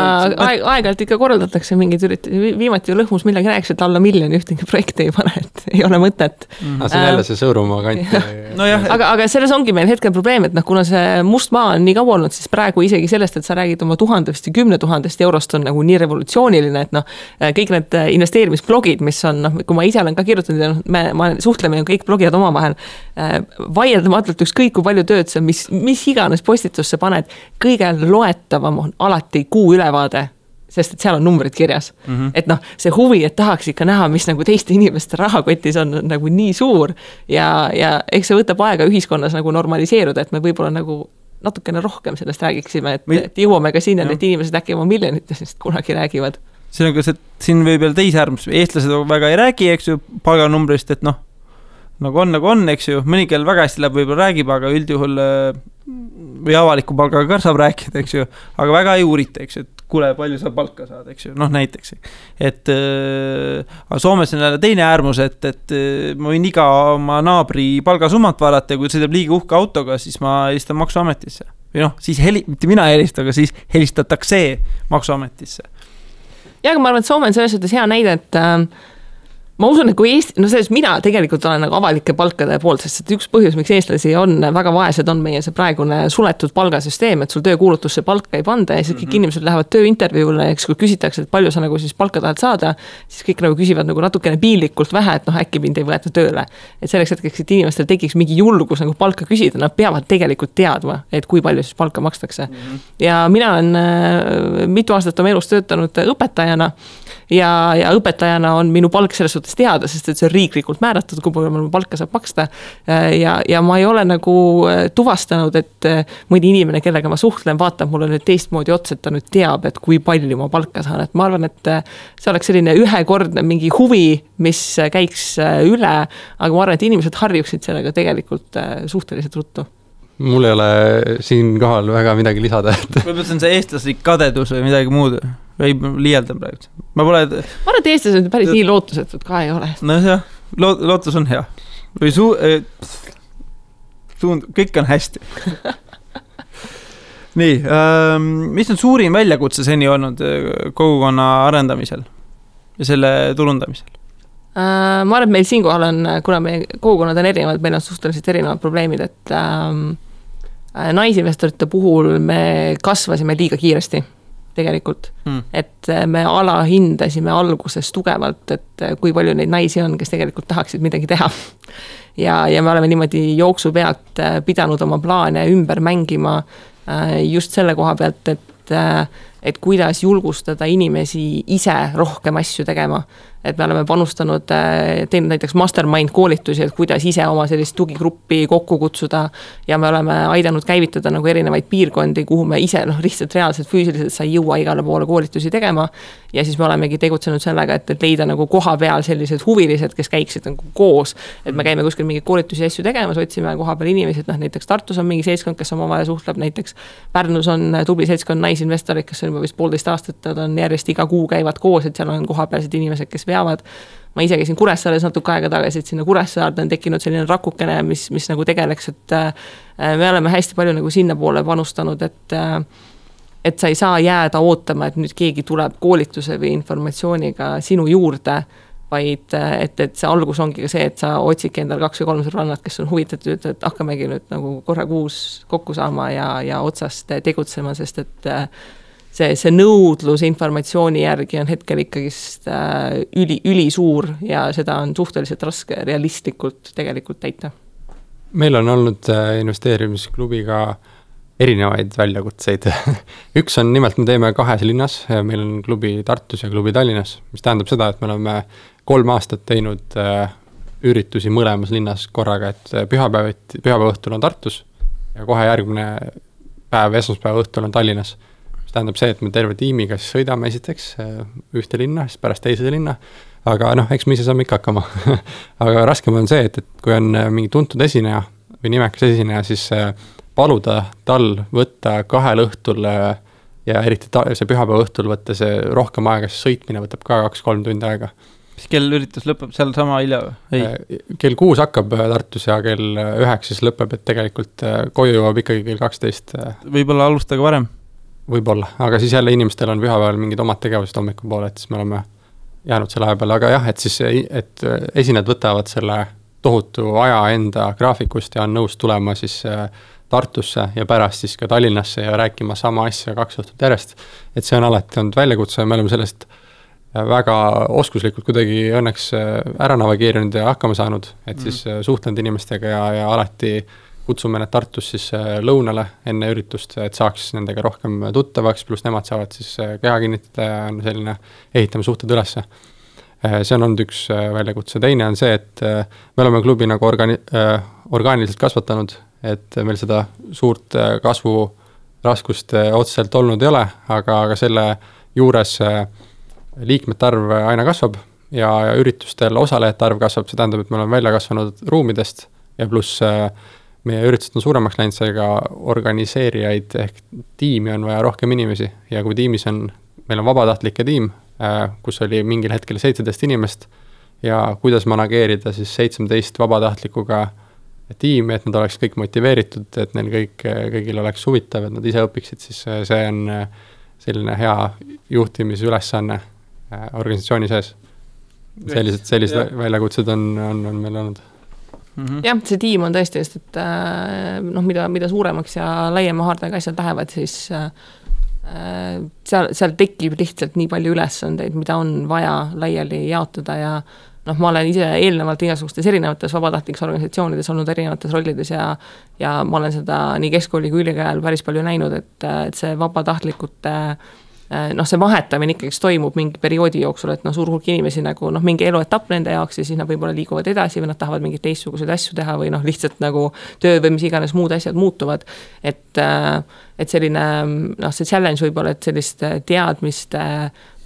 aeg, aeg-ajalt ikka korraldatakse mingeid üritusi, viimati Lõhmus millalgi rääkis, et alla miljoni ühtegi projekti ei pane, et ei ole mõtet. Mm.. aga see on jälle see Sõõrumaa kant. no. aga, aga selles ongi meil hetkel probleem, et noh, kuna see must maa on nii kaua olnud, siis praegu isegi sellest, et sa räägid oma tuhandest ja kümne tuhandest eurost, on nagu nii revolutsiooniline, et noh, kõik need investeerimisblogid, mis on noh, kui ma ise olen ka kirjutanud ja noh, me, me suhtleme ju kõik blogijad omavahel äh,, vaieldamatult ükskõik kui palju tööd sa, mis, mis iganes postitusse paned, kõige loetavam on alati kuu ülevaade sest et seal on numbrid kirjas mm. -hmm. et noh, see huvi, et tahaks ikka näha, mis nagu teiste inimeste rahakotis on, on nagu nii suur. ja, ja eks see võtab aega ühiskonnas nagu normaliseeruda, et me võib-olla nagu natukene rohkem sellest räägiksime, et, et jõuame ka sinnani, Jah. et inimesed äkki oma miljonitest kunagi räägivad. siin on ka see, siin võib jälle teise äärmus, eestlased väga ei räägi, eks ju, palganumbrist, et noh, nagu on, nagu on, eks ju, mõni, kellel väga hästi läheb, võib-olla räägib, aga üldjuhul äh, või avaliku palgaga ka saab rääkida, eks ju, aga väga ei uurita, eks ju, et kuule, palju sa palka saad, eks ju, noh näiteks. et äh, aga Soomes on jälle teine äärmus, et, et äh, ma võin iga oma naabri palgasummat vaadata ja kui ta sõidab liiga uhke autoga, siis ma helistan maksuametisse. või noh, siis heli-, mitte mina ei helista, aga siis helistatakse maksuametisse ja, aga ma arvan, et Soome on selles suhtes hea näide, et äh, ma usun, et kui Eesti, no selles mina tegelikult olen nagu avalike palkade poolt, sest et üks põhjus, miks eestlasi on väga vaesed, on meie see praegune suletud palgasüsteem, et sul töökuulutusse palka ei panda ja siis kõik mm -hmm. inimesed lähevad tööintervjuule ja eks kui küsitakse, et palju sa nagu siis palka tahad saada, siis kõik nagu küsivad nagu natukene piinlikult vähe, et noh, äkki mind ei võeta tööle. et selleks hetkeks, et inimestel tekiks mingi julgus nagu palka küsida, nad peavad tegelikult teadma, et kui palju siis palka makstakse mm. -hmm. ja mina olen äh, mitu aastat oma elus töötanud õpetajana ja, ja õpetajana on minu palk selles suhtes teada, sest et see on riiklikult määratud, kui palju mul palka saab maksta. ja, ja ma ei ole nagu äh, tuvastanud, et äh, mõni inimene, kellega ma suhtlen, vaatab mulle nüüd teistmoodi otsa, et ta nüüd teab, et kui palju ma palka saan, et ma arvan, et äh, see oleks selline ühekordne mingi huvi, mis käiks üle. aga ma arvan, et inimesed harjuksid sellega tegelikult suhteliselt ruttu mul ei ole siinkohal väga midagi lisada, et võib-olla see on see eestlaslik kadedus või midagi muud või liialdan praegu, ma pole. ma arvan, et eestlased päris nii lootusetud ka ei ole. nojah, loot-, lootus on hea või suu- äh,, suund, kõik on hästi nii ähm,, mis on suurim väljakutse seni olnud äh, kogukonna arendamisel ja selle turundamisel? Äh, ma arvan, et meil siinkohal on, kuna meie kogukonnad on erinevad, meil on suhteliselt erinevad probleemid, et ähm, naisinvestorite puhul me kasvasime liiga kiiresti tegelikult hmm.. et me alahindasime alguses tugevalt, et kui palju neid naisi on, kes tegelikult tahaksid midagi teha. ja, ja me oleme niimoodi jooksu pealt pidanud oma plaane ümber mängima just selle koha pealt, et, et kuidas julgustada inimesi ise rohkem asju tegema et me oleme panustanud, teinud näiteks mastermind koolitusi, et kuidas ise oma sellist tugigruppi kokku kutsuda. ja me oleme aidanud käivitada nagu erinevaid piirkondi, kuhu me ise noh, lihtsalt reaalselt füüsiliselt sa ei jõua igale poole koolitusi tegema. ja siis me olemegi tegutsenud sellega, et, et leida nagu koha peal sellised huvilised, kes käiksid nagu koos. et me käime kuskil mingeid koolitusi ja asju tegemas, otsime koha peal inimesi, et noh, näiteks Tartus on mingi seltskond, kes omavahel suhtleb, näiteks. Pärnus on tubli seltskond naisinvestoreid, kes on juba vist poolteist aastat, nad on järjest iga kuu käivad koos, et seal on kohapealsed inimesed, kes veavad. ma ise käisin Kuressaares natuke aega tagasi, et sinna Kuressaarde on tekkinud selline rakukene, mis, mis nagu tegeleks, et äh, me oleme hästi palju nagu sinnapoole panustanud, et äh, et sa ei saa jääda ootama, et nüüd keegi tuleb koolituse või informatsiooniga sinu juurde, vaid et, et see algus ongi ka see, et sa otsidki endale kaks või kolm sõbrannat, kes on huvitatud, et hakkamegi nüüd nagu korra kuus kokku saama ja, ja otsast tegutsema, sest et äh, see, see nõudlus informatsiooni järgi on hetkel ikkagist äh, üli, ülisuur ja seda on suhteliselt raske realistlikult tegelikult täita. meil on olnud äh, investeerimisklubiga erinevaid väljakutseid üks on nimelt, me teeme kahes linnas, meil on klubi Tartus ja klubi Tallinnas, mis tähendab seda, et me oleme kolm aastat teinud äh, üritusi mõlemas linnas korraga, et pühapäeviti, pühapäeva õhtul on Tartus ja kohe järgmine päev, esmaspäeva õhtul on Tallinnas mis tähendab see, et me terve tiimiga siis sõidame esiteks äh, ühte linna, siis pärast teise linna. aga noh, eks me ise saame ikka hakkama aga raskem on see, et, et kui on äh, mingi tuntud esineja või nimekas esineja, siis äh, paluda tal võtta kahel õhtul ja eriti ta, see pühapäeva õhtul võtta see rohkem aega, siis sõitmine võtab ka kaks-kolm tundi aega mis kell üritus lõpeb, seal sama hilja või? kell kuus hakkab Tartus ja kell üheksa siis lõpeb, et tegelikult koju jõuab ikkagi kell kaksteist. võib-olla alustage varem võib-olla, aga siis jälle inimestel on pühapäeval mingid omad tegevused hommikupoole, et siis me oleme jäänud selle aja peale, aga jah, et siis, et esinejad võtavad selle tohutu aja enda graafikust ja on nõus tulema siis äh, Tartusse ja pärast siis ka Tallinnasse ja rääkima sama asja kaks õhtut järjest. et see on alati olnud väljakutse ja me oleme sellest äh, väga oskuslikult kuidagi õnneks äh, ära navigeerinud ja hakkama saanud, et mm. siis suhtlenud inimestega ja, ja alati kutsume need Tartus siis lõunale enne üritust, et saaks nendega rohkem tuttavaks, pluss nemad saavad siis keha kinnitada ja on selline, ehitame suhted ülesse. See on olnud üks väljakutse, teine on see, et me oleme klubi nagu organi-, orgaaniliselt kasvatanud et meil seda suurt äh, kasvuraskust äh, otseselt olnud ei ole, aga, aga selle juures liikmete arv aina kasvab ja, ja üritustel osalejate arv kasvab, see tähendab, et me oleme välja kasvanud ruumidest ja pluss meie üritused on suuremaks läinud, seega organiseerijaid ehk tiimi on vaja rohkem inimesi ja kui tiimis on, meil on vabatahtlike tiim, kus oli mingil hetkel seitseteist inimest ja kuidas manageerida siis seitsmeteist vabatahtlikuga tiimi, et nad oleks kõik motiveeritud, et neil kõik, kõigil oleks huvitav, et nad ise õpiksid, siis see on selline hea juhtimisülesanne organisatsiooni sees. sellised, sellised väljakutsed on, on, on meil olnud mm -hmm. jah, see tiim on tõesti just, et äh, noh, mida, mida suuremaks ja laiema haardega asjad lähevad, siis äh, seal, seal tekib lihtsalt nii palju ülesandeid, mida on vaja laiali jaotada ja noh, ma olen ise eelnevalt igasugustes erinevates vabatahtlikes organisatsioonides olnud erinevates rollides ja ja ma olen seda nii keskkooli kui ülikooli ajal päris palju näinud, et, et see vabatahtlikute Äh, noh, see vahetamine ikkagist toimub mingi perioodi jooksul, et noh, suur hulk inimesi nagu noh, mingi eluetapp nende jaoks ja siis nad võib-olla liiguvad edasi või nad tahavad mingeid teistsuguseid asju teha või noh, lihtsalt nagu töö või mis iganes muud asjad muutuvad. et, äh, et selline noh, see challenge võib-olla, et sellist teadmiste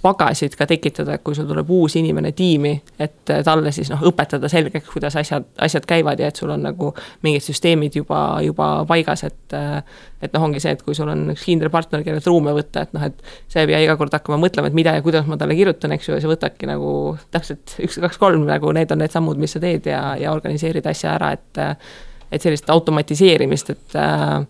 pagasid ka tekitada, kui sul tuleb uus inimene tiimi, et talle siis noh, õpetada selgeks, kuidas asjad, asjad käivad ja et sul on nagu mingid süsteemid juba, juba paigas, et et noh, ongi see, et kui sul on üks kindel partner, kellelt ruume võtta, et noh, et sa ei pea iga kord hakkama mõtlema, et mida ja kuidas ma talle kirjutan, eks ju, ja sa võtadki nagu täpselt üks, kaks, kolm nagu need on need sammud, mis sa teed ja, ja organiseerid asja ära, et et sellist automatiseerimist, et äh,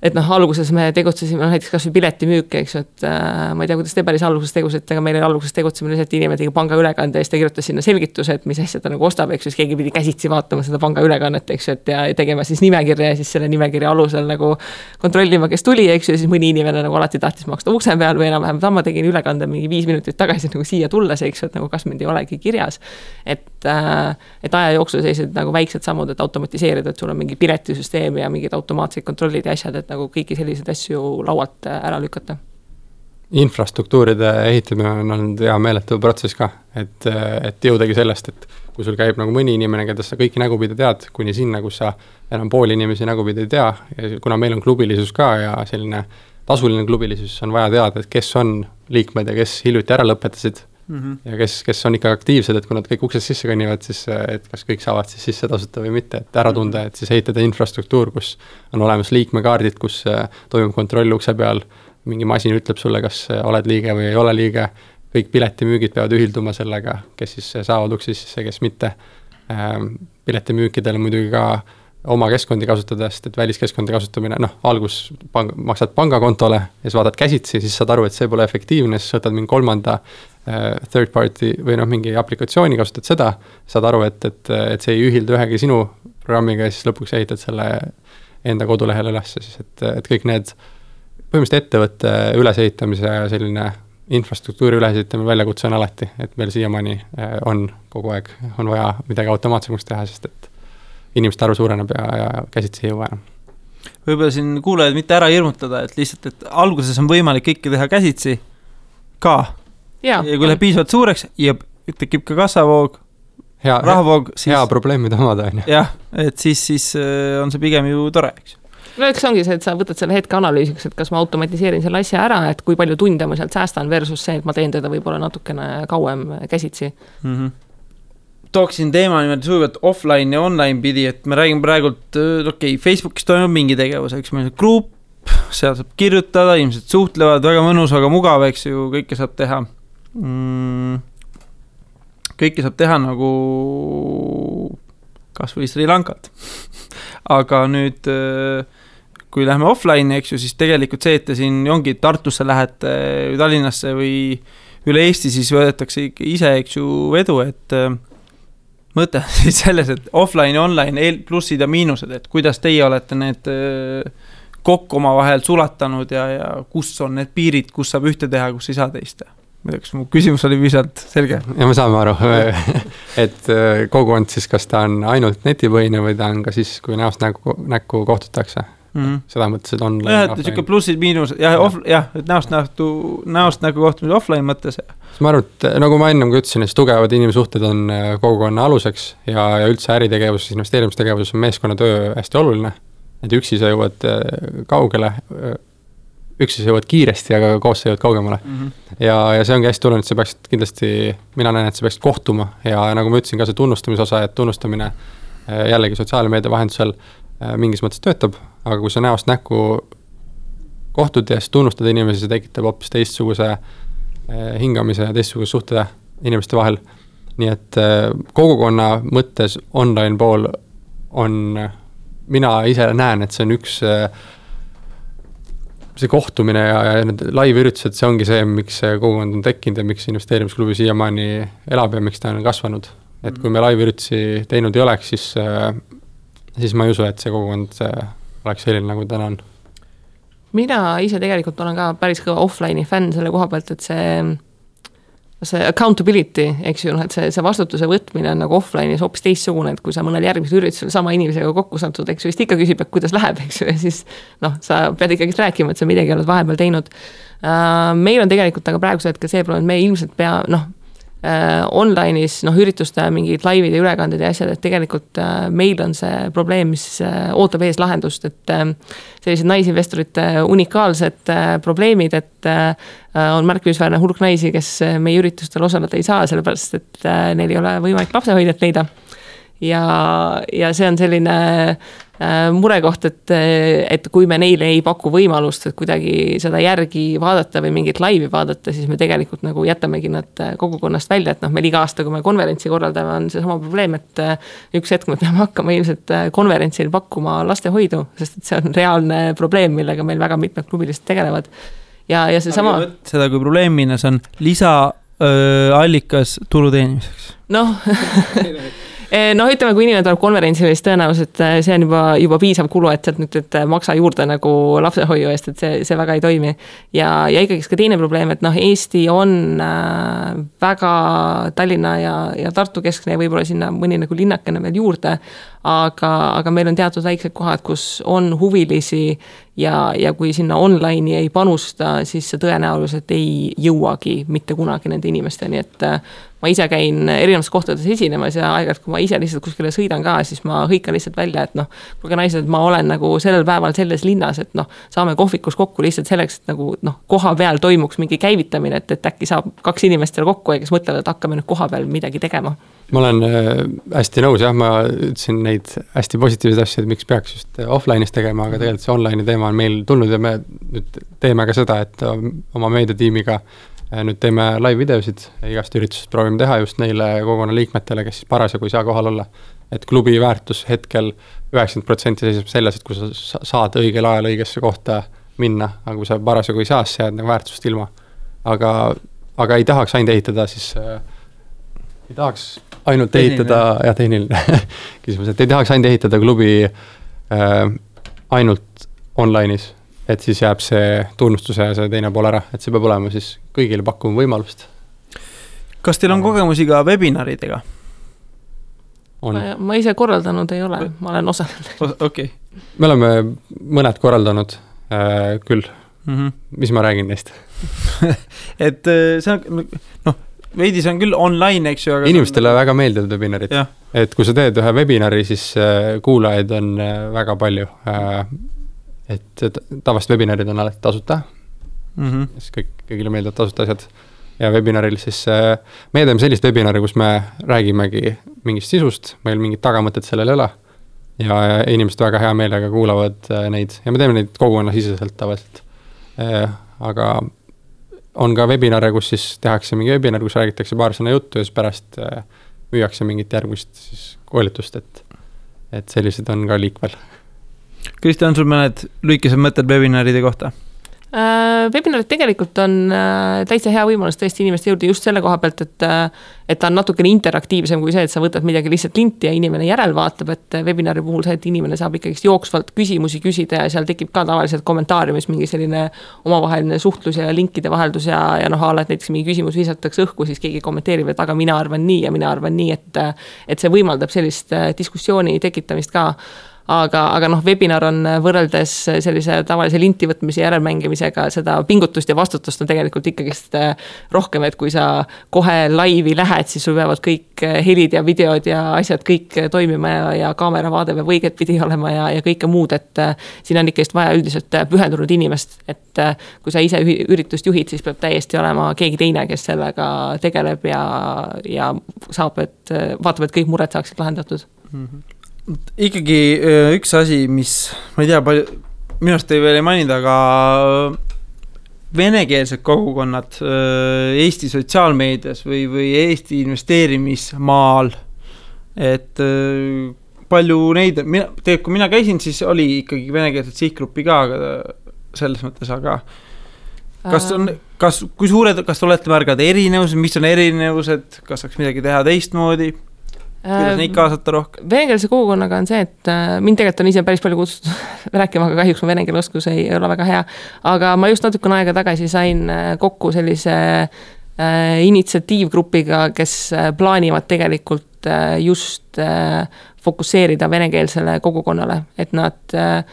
et noh, alguses me tegutsesime, noh näiteks kasvõi piletimüük, eks ju, et äh, ma ei tea, kuidas te päris alguses tegutsete, aga meil oli alguses tegutsemine lihtsalt inimene tegi pangaülekande ja siis ta kirjutas sinna selgituse, et mis asja ta nagu ostab, eks ju, siis keegi pidi käsitsi vaatama seda pangaülekannet, eks ju, et ja tegema siis nimekirja ja siis selle nimekirja alusel nagu kontrollima, kes tuli, eks ju, ja siis mõni inimene nagu alati tahtis maksta ukse peal või enam-vähem, ma tegin ülekande mingi viis minutit tagasi nagu siia tulles, eks ju, et nagu kas mind ei olegi kirjas. et, äh, et aja jooksul sellised nagu väiksed sammud, et automatiseerida, et sul on mingi piletisüsteem ja mingid automaatsed kontrollid ja asjad, et nagu kõiki selliseid asju laualt äh, ära lükata. Infrastruktuuride ehitamine on olnud hea meeletu protsess ka, et, et jõudagi sellest, et kui sul käib nagu mõni inimene, keda sa kõiki nägupidi tead, kuni sinna, kus sa enam pooli inimesi nägupidi ei tea kuna meil on klubilisus ka ja selline tasuline klubilisus, on vaja teada, et kes on liikmed ja kes hiljuti ära lõpetasid mm. -hmm. ja kes, kes on ikka aktiivsed, et kui nad kõik uksest sisse kõnnivad, siis et kas kõik saavad siis sisse tasuta või mitte, et ära tunda, et siis ehitada infrastruktuur, kus on olemas liikmekaardid, kus äh, toimub kontroll ukse peal, mingi masin ütleb sulle, kas äh, oled liige või ei ole liige, kõik piletimüügid peavad ühilduma sellega, kes siis saavad ukse sisse, kes mitte. Ähm, piletimüükidel muidugi ka oma keskkondi kasutada, sest et väliskeskkonda kasutamine, noh, algus pang-, maksad pangakontole ja siis vaatad käsitsi, siis saad aru, et see pole efektiivne, siis võtad mingi kolmanda äh, third party või noh, mingi aplikatsiooni, kasutad seda, saad aru, et, et, et see ei ühildu ühegi sinu programmiga ja siis lõpuks ehitad selle enda kodulehele ülesse siis, et, et kõik need põhimõtteliselt ettevõtte ülesehitamise selline infrastruktuuri ülesehitamine väljakutse on alati, et meil siiamaani äh, on kogu aeg, on vaja midagi automaatsemaks teha, sest et inimeste arv suureneb ja, ja käsitsi ei jõua enam. võib-olla siin kuulajaid mitte ära hirmutada, et lihtsalt, et alguses on võimalik kõike teha käsitsi ka. ja kui läheb piisavalt suureks ja tekib ka kassavoog, rahavoog, siis. hea probleem, mida omada, on ju. jah, et siis, siis äh, on see pigem ju tore, eks ju no eks ongi see, et sa võtad selle hetke analüüsiks, et kas ma automatiseerin selle asja ära, et kui palju tunde ma sealt säästan versus see, et ma teen teda võib-olla natukene kauem käsitsi mm. -hmm tooksin teema niimoodi sujuvalt offline ja online pidi, et me räägime praegult, okei okay,, Facebookis toimub mingi tegevus, eks meil on grupp, seal saab kirjutada, inimesed suhtlevad, väga mõnus, väga mugav, eks ju, kõike saab teha mm,. kõike saab teha nagu kasvõi Sri Lankat aga nüüd kui läheme offline'i, eks ju, siis tegelikult see, et te siin ongi Tartusse lähete või Tallinnasse või üle Eesti, siis võetakse ikka ise, eks ju, vedu, et mõte on siis selles, et offline ja online eel-, plussid ja miinused, et kuidas teie olete need äh, kokku omavahel sulatanud ja, ja kus on need piirid, kus saab ühte teha, kus ei saa teist teha? ma ei tea, kas mu küsimus oli piisavalt selge? ja me saame aru et äh, kogukond siis, kas ta on ainult netipõhine või ta on ka siis, kui näost näkku, näkku kohtutakse mm. -hmm. seda mõttes, et online. jah, et sihuke plussid-miinused, jah, off, jah, et näost nähtu, näost näkku kohtumine offline mõttes. ma arvan, et nagu ma ennem ka ütlesin, et tugevad inimsuhted on äh, kogukonna aluseks ja, ja üldse äritegevuses, investeerimistegevuses on meeskonnatöö hästi oluline. et üksi sa jõuad kaugele, üksi sa jõuad kiiresti, aga koos sa jõuad kaugemale mm. -hmm. ja, ja see ongi hästi oluline, et sa peaksid kindlasti, mina näen, et sa peaksid kohtuma ja nagu ma ütlesin ka see tunnustamise osa, et tunnustamine jällegi sotsiaalmeedia vahendusel mingis mõttes töötab, aga kui sa näost näkku kohtud ja siis tunnustad inimesi, see tekitab hoopis teistsuguse hingamise ja teistsuguse suhte inimeste vahel. nii et kogukonna mõttes online pool on, mina ise näen, et see on üks see kohtumine ja, ja need live-üritused, see ongi see, miks see kogukond on tekkinud ja miks investeerimisklubi siiamaani elab ja miks ta on kasvanud. et kui me live-üritusi teinud ei oleks, siis, siis ma ei usu, et see kogukond oleks selline, nagu täna on. mina ise tegelikult olen ka päris kõva offline'i fänn selle koha pealt, et see see accountability, eks ju, noh, et see, see vastutuse võtmine on nagu offline'is hoopis teistsugune, et kui sa mõnel järgmisel üritusel sama inimesega kokku satud, eks ju, siis ta ikka küsib, et kuidas läheb, eks ju, ja siis noh, sa pead ikkagist rääkima, et sa midagi oled vahepeal teinud uh,. meil on tegelikult aga praegusel hetkel see probleem, et me ilmselt pea, noh äh, online'is noh, ürituste mingid laivid ja ülekanded ja asjad, et tegelikult äh, meil on see probleem, mis äh, ootab ees lahendust, et äh, sellised naisinvestorite unikaalsed äh, probleemid, et äh, on märkimisväärne hulk naisi, kes äh, meie üritustel osaleda ei saa, sellepärast et äh, neil ei ole võimalik lapsehoidjat leida. ja, ja see on selline Äh, murekoht, et, et kui me neile ei paku võimalust, et kuidagi seda järgi vaadata või mingit laivi vaadata, siis me tegelikult nagu jätamegi nad äh, kogukonnast välja, et noh, meil iga aasta, kui me konverentsi korraldame, on seesama probleem, et äh, üks hetk me peame hakkama ilmselt konverentsil pakkuma lastehoidu, sest et see on reaalne probleem, millega meil väga mitmed klubilised tegelevad. ja, ja seesama. seda kui probleemina, see on lisaallikas tulu teenimiseks. noh noh, ütleme, kui inimene tuleb konverentsile, siis tõenäoliselt eh, see on juba, juba piisav kulu, et sealt nüüd, et eh, maksa juurde nagu lapsehoiu eest, et see, see väga ei toimi. ja, ja ikkagist ka teine probleem, et noh, Eesti on äh, väga Tallinna ja, ja Tartu keskne ja võib-olla sinna mõni nagu linnakene veel juurde, aga, aga meil on teatud väiksed kohad, kus on huvilisi ja, ja kui sinna online'i ei panusta, siis see tõenäoliselt ei jõuagi mitte kunagi nende inimesteni, et ma ise käin erinevates kohtades esinemas ja aeg-ajalt, kui ma ise lihtsalt kuskile sõidan ka, siis ma hõikan lihtsalt välja, et noh, kuulge naised, ma olen nagu sellel päeval selles linnas, et noh, saame kohvikus kokku lihtsalt selleks, et nagu noh, koha peal toimuks mingi käivitamine, et, et äkki saab kaks inimest seal kokku ja kes mõtlevad, et hakkame nüüd koha peal midagi tegema. ma olen äh, hästi nõus jah, ma ütlesin neid hästi positiivseid asju, et miks peaks just offline'is tegema, aga tegelikult see online'i teema on meil tulnud ja me nüüd teeme ka seda, et oma meediatiimiga Äh, nüüd teeme live-videosid igast üritusest, proovime teha just neile kogukonna liikmetele, kes siis parasjagu ei saa kohal olla. et klubi väärtus hetkel üheksakümmend protsenti seisneb selles, et kui sa saad õigel ajal õigesse kohta minna, aga kui sa parasjagu ei saa, siis sa jääd nagu väärtusest ilma. aga, aga ei tahaks ainult ehitada, siis äh, ei tahaks ainult tehniline. ehitada, jah, tehniline küsimus, et ei tahaks ainult ehitada klubi äh, ainult online'is et siis jääb see tunnustuse ja see teine pool ära, et see peab olema siis kõigile pakkuma võimalust. kas teil on kogemusi ka webinaridega? ma, ma ise korraldanud ei ole, ma olen osalenud. okei okay.. me oleme mõned korraldanud äh, küll mm. -hmm. mis ma räägin neist et äh, see on, noh, veidi see on küll online, eks ju, aga inimestele on... väga meeldivad webinarid. et kui sa teed ühe webinari, siis äh, kuulajaid on äh, väga palju äh, et tavaliselt webinarid on alati tasuta mm. -hmm. siis kõik, kõigile meeldivad tasuta asjad. ja webinaril siis äh, meie teeme sellist webinari, kus me räägimegi mingist sisust, meil mingit tagamõtet sellel ei ole. ja, inimesed väga hea meelega kuulavad äh, neid ja me teeme neid kogukonnasiseselt tavaliselt äh,. aga on ka webinare, kus siis tehakse mingi webinar, kus räägitakse paar sõna juttu ja siis pärast äh, müüakse mingit järgmist siis koolitust, et, et sellised on ka liikvel Kristjan, sul mõned lühikesed mõtted webinaride kohta? Äh, webinarid tegelikult on äh, täitsa hea võimalus tõesti inimeste juurde just selle koha pealt, et äh, et ta on natukene interaktiivsem kui see, et sa võtad midagi lihtsalt linti ja inimene järelvaatab, et webinari puhul see, et inimene saab ikkagist jooksvalt küsimusi küsida ja seal tekib ka tavaliselt kommentaariumis mingi selline omavaheline suhtlus ja linkide vaheldus ja, ja noh, a la, et näiteks mingi küsimus visatakse õhku, siis keegi kommenteerib, et aga mina arvan nii ja mina arvan nii, et et see võimaldab sellist diskussiooni tekitamist ka aga, aga noh, webinar on võrreldes sellise tavalise linti võtmise järelmängimisega, seda pingutust ja vastutust on tegelikult ikkagist rohkem, et kui sa kohe laivi lähed, siis sul peavad kõik helid ja videod ja asjad kõik toimima ja, ja kaameravaade peab õigetpidi olema ja, ja kõike muud, et siin on ikkagist vaja üldiselt pühendunud inimest, et kui sa ise üritust juhid, siis peab täiesti olema keegi teine, kes sellega tegeleb ja, ja saab, et vaatab, et kõik mured saaksid lahendatud mm. -hmm ikkagi üks asi, mis, ma ei tea, palju, minu arust ei veel ei maininud, aga venekeelsed kogukonnad Eesti sotsiaalmeedias või, või Eesti investeerimismaal, et palju neid, mina, tegelikult kui mina käisin, siis oli ikkagi venekeelset sihtgruppi ka selles mõttes, aga kas on, kas, kui suured, kas te olete märganud erinevusi, mis on erinevused, kas saaks midagi teha teistmoodi? Kuidas neid kaasata rohkem? venekeelse kogukonnaga on see, et äh, mind tegelikult on ise päris palju kutsutud rääkima, aga kahjuks mu vene keele oskus ei, ei ole väga hea. aga ma just natukene aega tagasi sain äh, kokku sellise äh, initsiatiivgrupiga, kes äh, plaanivad tegelikult äh, just äh, fokusseerida venekeelsele kogukonnale, et nad äh,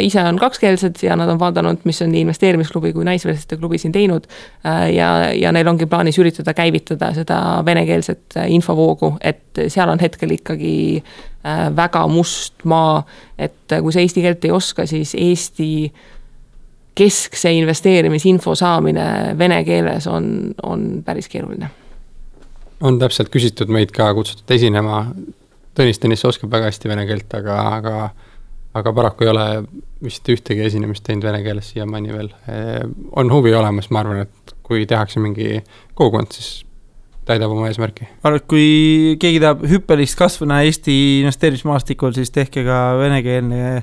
ise on kakskeelsed ja nad on vaadanud, mis on nii investeerimisklubi kui naisväliste klubi siin teinud äh,. ja, ja neil ongi plaanis üritada käivitada seda venekeelset äh, infovoogu, et seal on hetkel ikkagi äh, väga must maa, et äh, kui sa eesti keelt ei oska, siis Eesti keskse investeerimisinfo saamine vene keeles on, on päris keeruline on täpselt küsitud meid ka kutsutud esinema Tõnis Tõnis oskab väga hästi vene keelt, aga, aga aga paraku ei ole vist ühtegi esinemist teinud vene keeles siiamaani veel. on huvi olemas, ma arvan, et kui tehakse mingi kogukond, siis täidab oma eesmärki. ma arvan, et kui keegi tahab hüppelist kasvu näha Eesti investeerimismaastikul, siis tehke ka venekeelne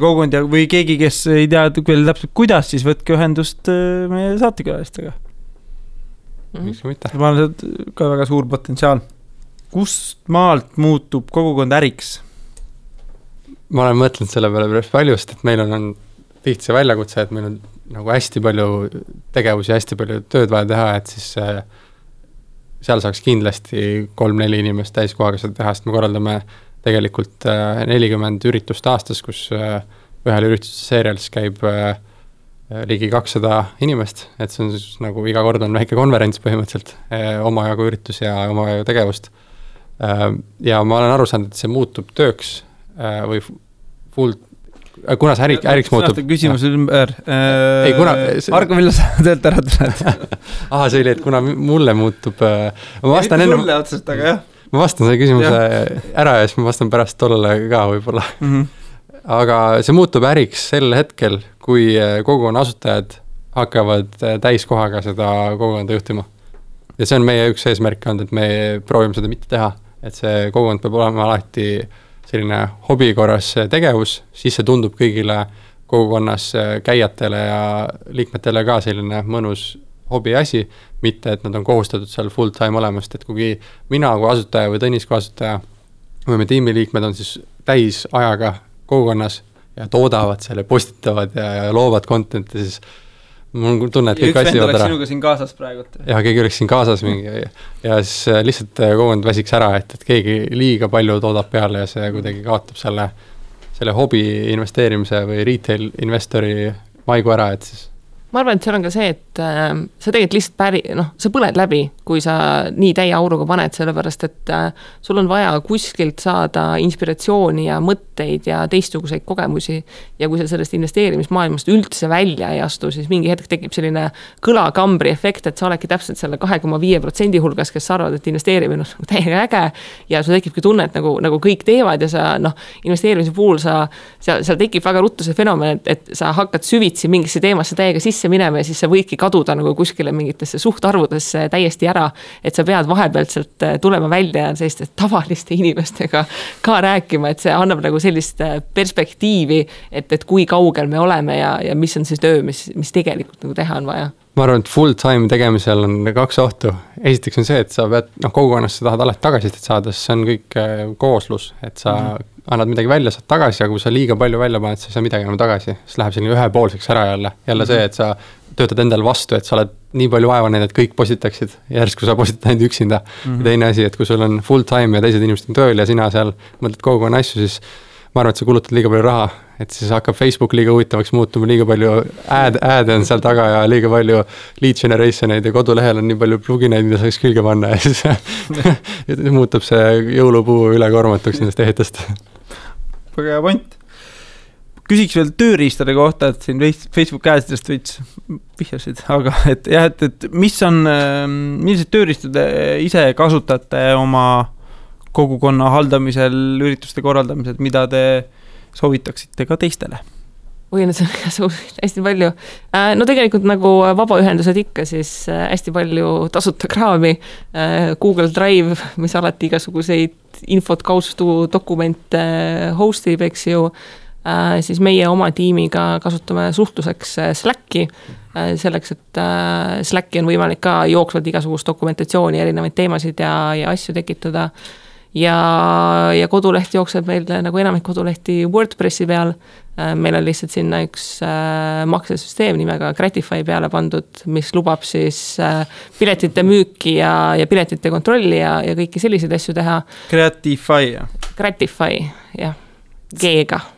kogukond ja, või keegi, kes ei tea veel täpselt kuidas, siis võtke ühendust meie saatekülalistega. miks ka mitte. ma arvan, et ka väga suur potentsiaal kust maalt muutub kogukond äriks? ma olen mõtelnud selle peale päris palju, sest et meil on, on tihti see väljakutse, et meil on nagu hästi palju tegevusi, hästi palju tööd vaja teha, et siis äh, seal saaks kindlasti kolm-neli inimest täiskohaga seda teha, sest me korraldame tegelikult äh, nelikümmend üritust aastas, kus äh, ühel ürituse seerialis käib ligi kakssada inimest, et see on siis nagu iga kord on väike konverents põhimõtteliselt omajagu üritusi ja omajagu tegevust ja ma olen aru saanud, et see muutub tööks äh, või full, äh, kuna see äri, äriks muutub. küsimus ümber äh,. ei, kuna see.... Argo, millal sa töölt ära tuled ahah, see oli, et kuna mulle muutub äh,. ma vastan enne. sulle otseselt, aga jah. ma vastan selle küsimuse ja. ära ja siis ma vastan pärast tollele ka võib-olla mm. -hmm. aga see muutub äriks sel hetkel, kui kogukonna asutajad hakkavad täiskohaga seda kogukonda juhtima. ja see on meie üks eesmärke olnud, et me proovime seda mitte teha et see kogukond peab olema alati selline hobi korras tegevus, siis see tundub kõigile kogukonnas käijatele ja liikmetele ka selline mõnus hobiasi, mitte et nad on kohustatud seal full time olema, sest et kui mina kui asutaja või Tõnis kui asutaja või me tiimiliikmed on siis täisajaga kogukonnas ja toodavad seal ja postitavad ja, ja loovad content'i, siis mul on tunne, et kõik väsivad ära. sinuga siin kaasas praegu. jah, keegi oleks siin kaasas mingi ja, ja siis äh, lihtsalt äh, kogukond väsiks ära, et, et keegi liiga palju toodab peale ja see kuidagi kaotab selle, selle hobi investeerimise või retail investori maigu ära, et siis ma arvan, et seal on ka see, et äh, sa tegelikult lihtsalt päri-, noh, sa põled läbi, kui sa nii täie auruga paned, sellepärast et äh, sul on vaja kuskilt saada inspiratsiooni ja mõtteid ja teistsuguseid kogemusi. ja kui sa sellest investeerimismaailmast üldse välja ei astu, siis mingi hetk tekib selline kõlakambri efekt, et sa oledki täpselt selle kahe koma viie protsendi hulgas, kes arvavad, et investeerimine on nagu täiega äge. ja sul tekibki tunne, et nagu, nagu kõik teevad ja sa noh, investeerimise puhul sa, seal, seal tekib väga ruttu see fenomen, et, et sa hakkad süvitsi mingisse teemasse täiega sisse minema ja siis sa võidki kaduda nagu kuskile mingitesse suhtarvudesse täiesti ära. et sa pead vahepealt sealt äh, tulema välja selliste tavaliste inimestega ka rääkima, et see annab nagu sellist äh, perspektiivi, et, et kui kaugel me oleme ja, ja mis on see töö, mis, mis tegelikult nagu teha on vaja ma arvan, et full time tegemisel on kaks ohtu. esiteks on see, et sa pead, noh, kogukonnas sa tahad alati tagasisidet saada, sest see on kõik äh, kooslus, et sa mm -hmm. annad midagi välja, saad tagasi, aga kui sa liiga palju välja paned, sa ei saa midagi enam tagasi. siis läheb selline ühepoolseks ära jälle, jälle mm -hmm. see, et sa töötad endale vastu, et sa oled nii palju vaeva näinud, et kõik postitaksid, järsku sa postitad ainult üksinda mm. -hmm. teine asi, et kui sul on full time ja teised inimesed on tööl ja sina seal mõtled kogukonna asju, siis ma arvan, et sa kulutad liiga palju raha, et siis hakkab Facebook liiga huvitavaks muutuma, liiga palju ad, ad'e on seal taga ja liiga palju lead generation eid ja kodulehel on nii palju plugineid, mida saaks külge panna ja siis muutub see jõulupuu ülekoormatuks nendest ehitest. väga hea point küsiks veel tööriistade kohta, et siin Facebook käesidest veits vihjasid, aga et jah, et, et mis on, ähm, milliseid tööriistu te ise kasutate oma kogukonna haldamisel, ürituste korraldamisel, mida te soovitaksite ka teistele? oi, no see on hästi palju. Äh, no tegelikult nagu vabaühendused ikka, siis äh, hästi palju tasuta kraami. Äh, Google Drive, mis alati igasuguseid infot, kaustu, dokumente host ib, eks ju Äh, siis meie oma tiimiga kasutame suhtluseks äh, Slacki, äh, selleks, et Slacki on võimalik ka jooksvalt igasugust dokumentatsiooni, erinevaid teemasid ja, ja asju tekitada. ja, ja koduleht jookseb meil nagu enamik kodulehti Wordpressi peal, meil on lihtsalt sinna üks maksesüsteem nimega Gratify peale pandud, mis lubab siis piletite müüki ja, ja piletite kontrolli ja, ja kõiki selliseid asju teha. Gratify, jah? Gratify, jah G-ga.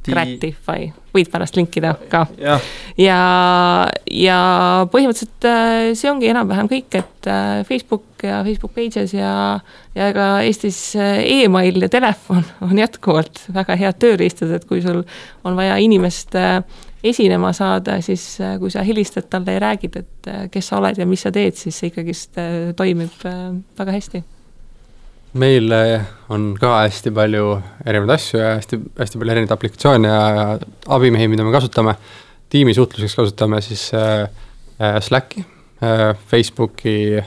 Grati-. Gratify, võid pärast linkida ka. ja, ja, ja põhimõtteliselt äh, see ongi enam-vähem kõik, et äh, Facebook ja Facebook Pages ja, ja ka Eestis äh, email ja telefon on jätkuvalt väga head tööriistad, et kui sul on vaja inimest esinema saada, siis kui sa helistad talle ja räägid, et kes sa oled ja mis sa teed, siis see ikkagist toimib väga hästi meil on ka hästi palju erinevaid asju ja hästi, hästi palju erinevaid aplikatsioone ja abimehi, mida me kasutame. tiimisuhtluseks kasutame siis äh, äh, Slacki äh,, Facebooki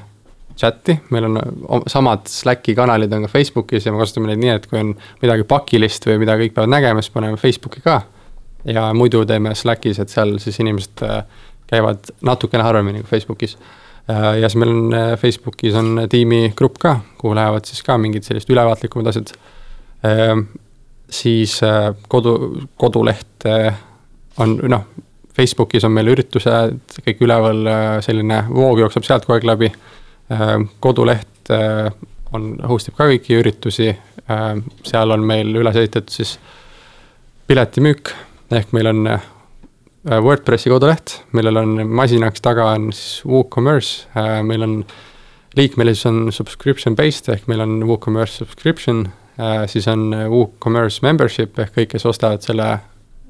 chati, meil on samad Slacki kanalid on ka Facebookis ja me kasutame neid nii, et kui on midagi pakilist või mida kõik peavad nägema, siis paneme Facebooki ka. ja muidu teeme Slackis, et seal siis inimesed äh, käivad natukene harvemini kui Facebookis ja siis meil on äh, Facebookis on tiimigrupp ka, kuhu lähevad siis ka mingid sellised ülevaatlikumad asjad. Ähm, siis äh, kodu, koduleht on noh, Facebookis on meil üritused kõik üleval, selline voog jookseb sealt kogu aeg läbi. Ähm, koduleht on, host ib ka kõiki üritusi, ähm, seal on meil üles ehitatud siis piletimüük, ehk meil on Äh, WordPressi koduleht, millel on masinaks taga on siis WooCommerce, äh, meil on liikmelisus on subscription based ehk meil on WooCommerce subscription, äh, siis on WooCommerce membership ehk kõik, kes ostavad selle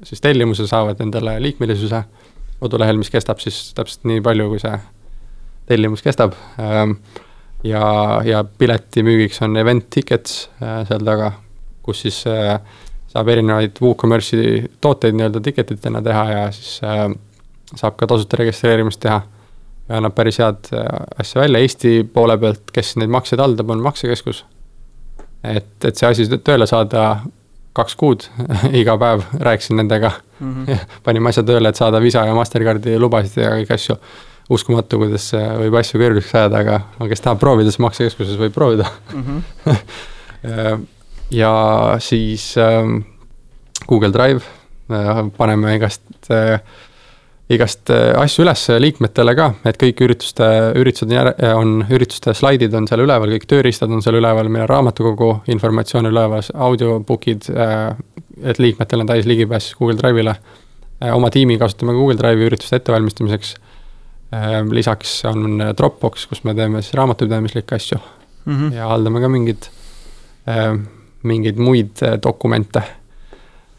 siis tellimuse, saavad endale liikmelisuse kodulehel, mis kestab siis täpselt nii palju, kui see tellimus kestab. Ähm, ja, ja piletimüügiks on event tickets seal taga, kus siis saab erinevaid WooCommerce'i tooteid nii-öelda ticket itena teha ja siis äh, saab ka tasuta registreerimist teha. ja annab päris head äh, asja välja, Eesti poole pealt, kes neid makseid haldab, on maksekeskus. et, et see asi tööle saada kaks kuud iga päev rääkisin nendega mm. -hmm. panime asja tööle, et saada Visa ja Mastercardi lubasid ja kõiki asju. uskumatu, kuidas võib asju keeruliseks ajada, aga, aga kes tahab proovida, siis maksekeskuses võib proovida mm. -hmm. Ja siis ähm, Google Drive äh,, paneme igast äh, igast äh, asju üles liikmetele ka, et kõik ürituste, üritused on, ürituste slaidid on seal üleval, kõik tööriistad on seal üleval, meil on raamatukogu informatsioon üleval, audiobookid, äh, et liikmetel on täis ligipääs Google Drive'ile. Äh, oma tiimi kasutame Google Drive'i ürituste ettevalmistamiseks. lisaks on Dropbox, kus me teeme siis raamatupidamislikke asju mm -hmm. ja haldame ka mingeid, mingeid muid dokumente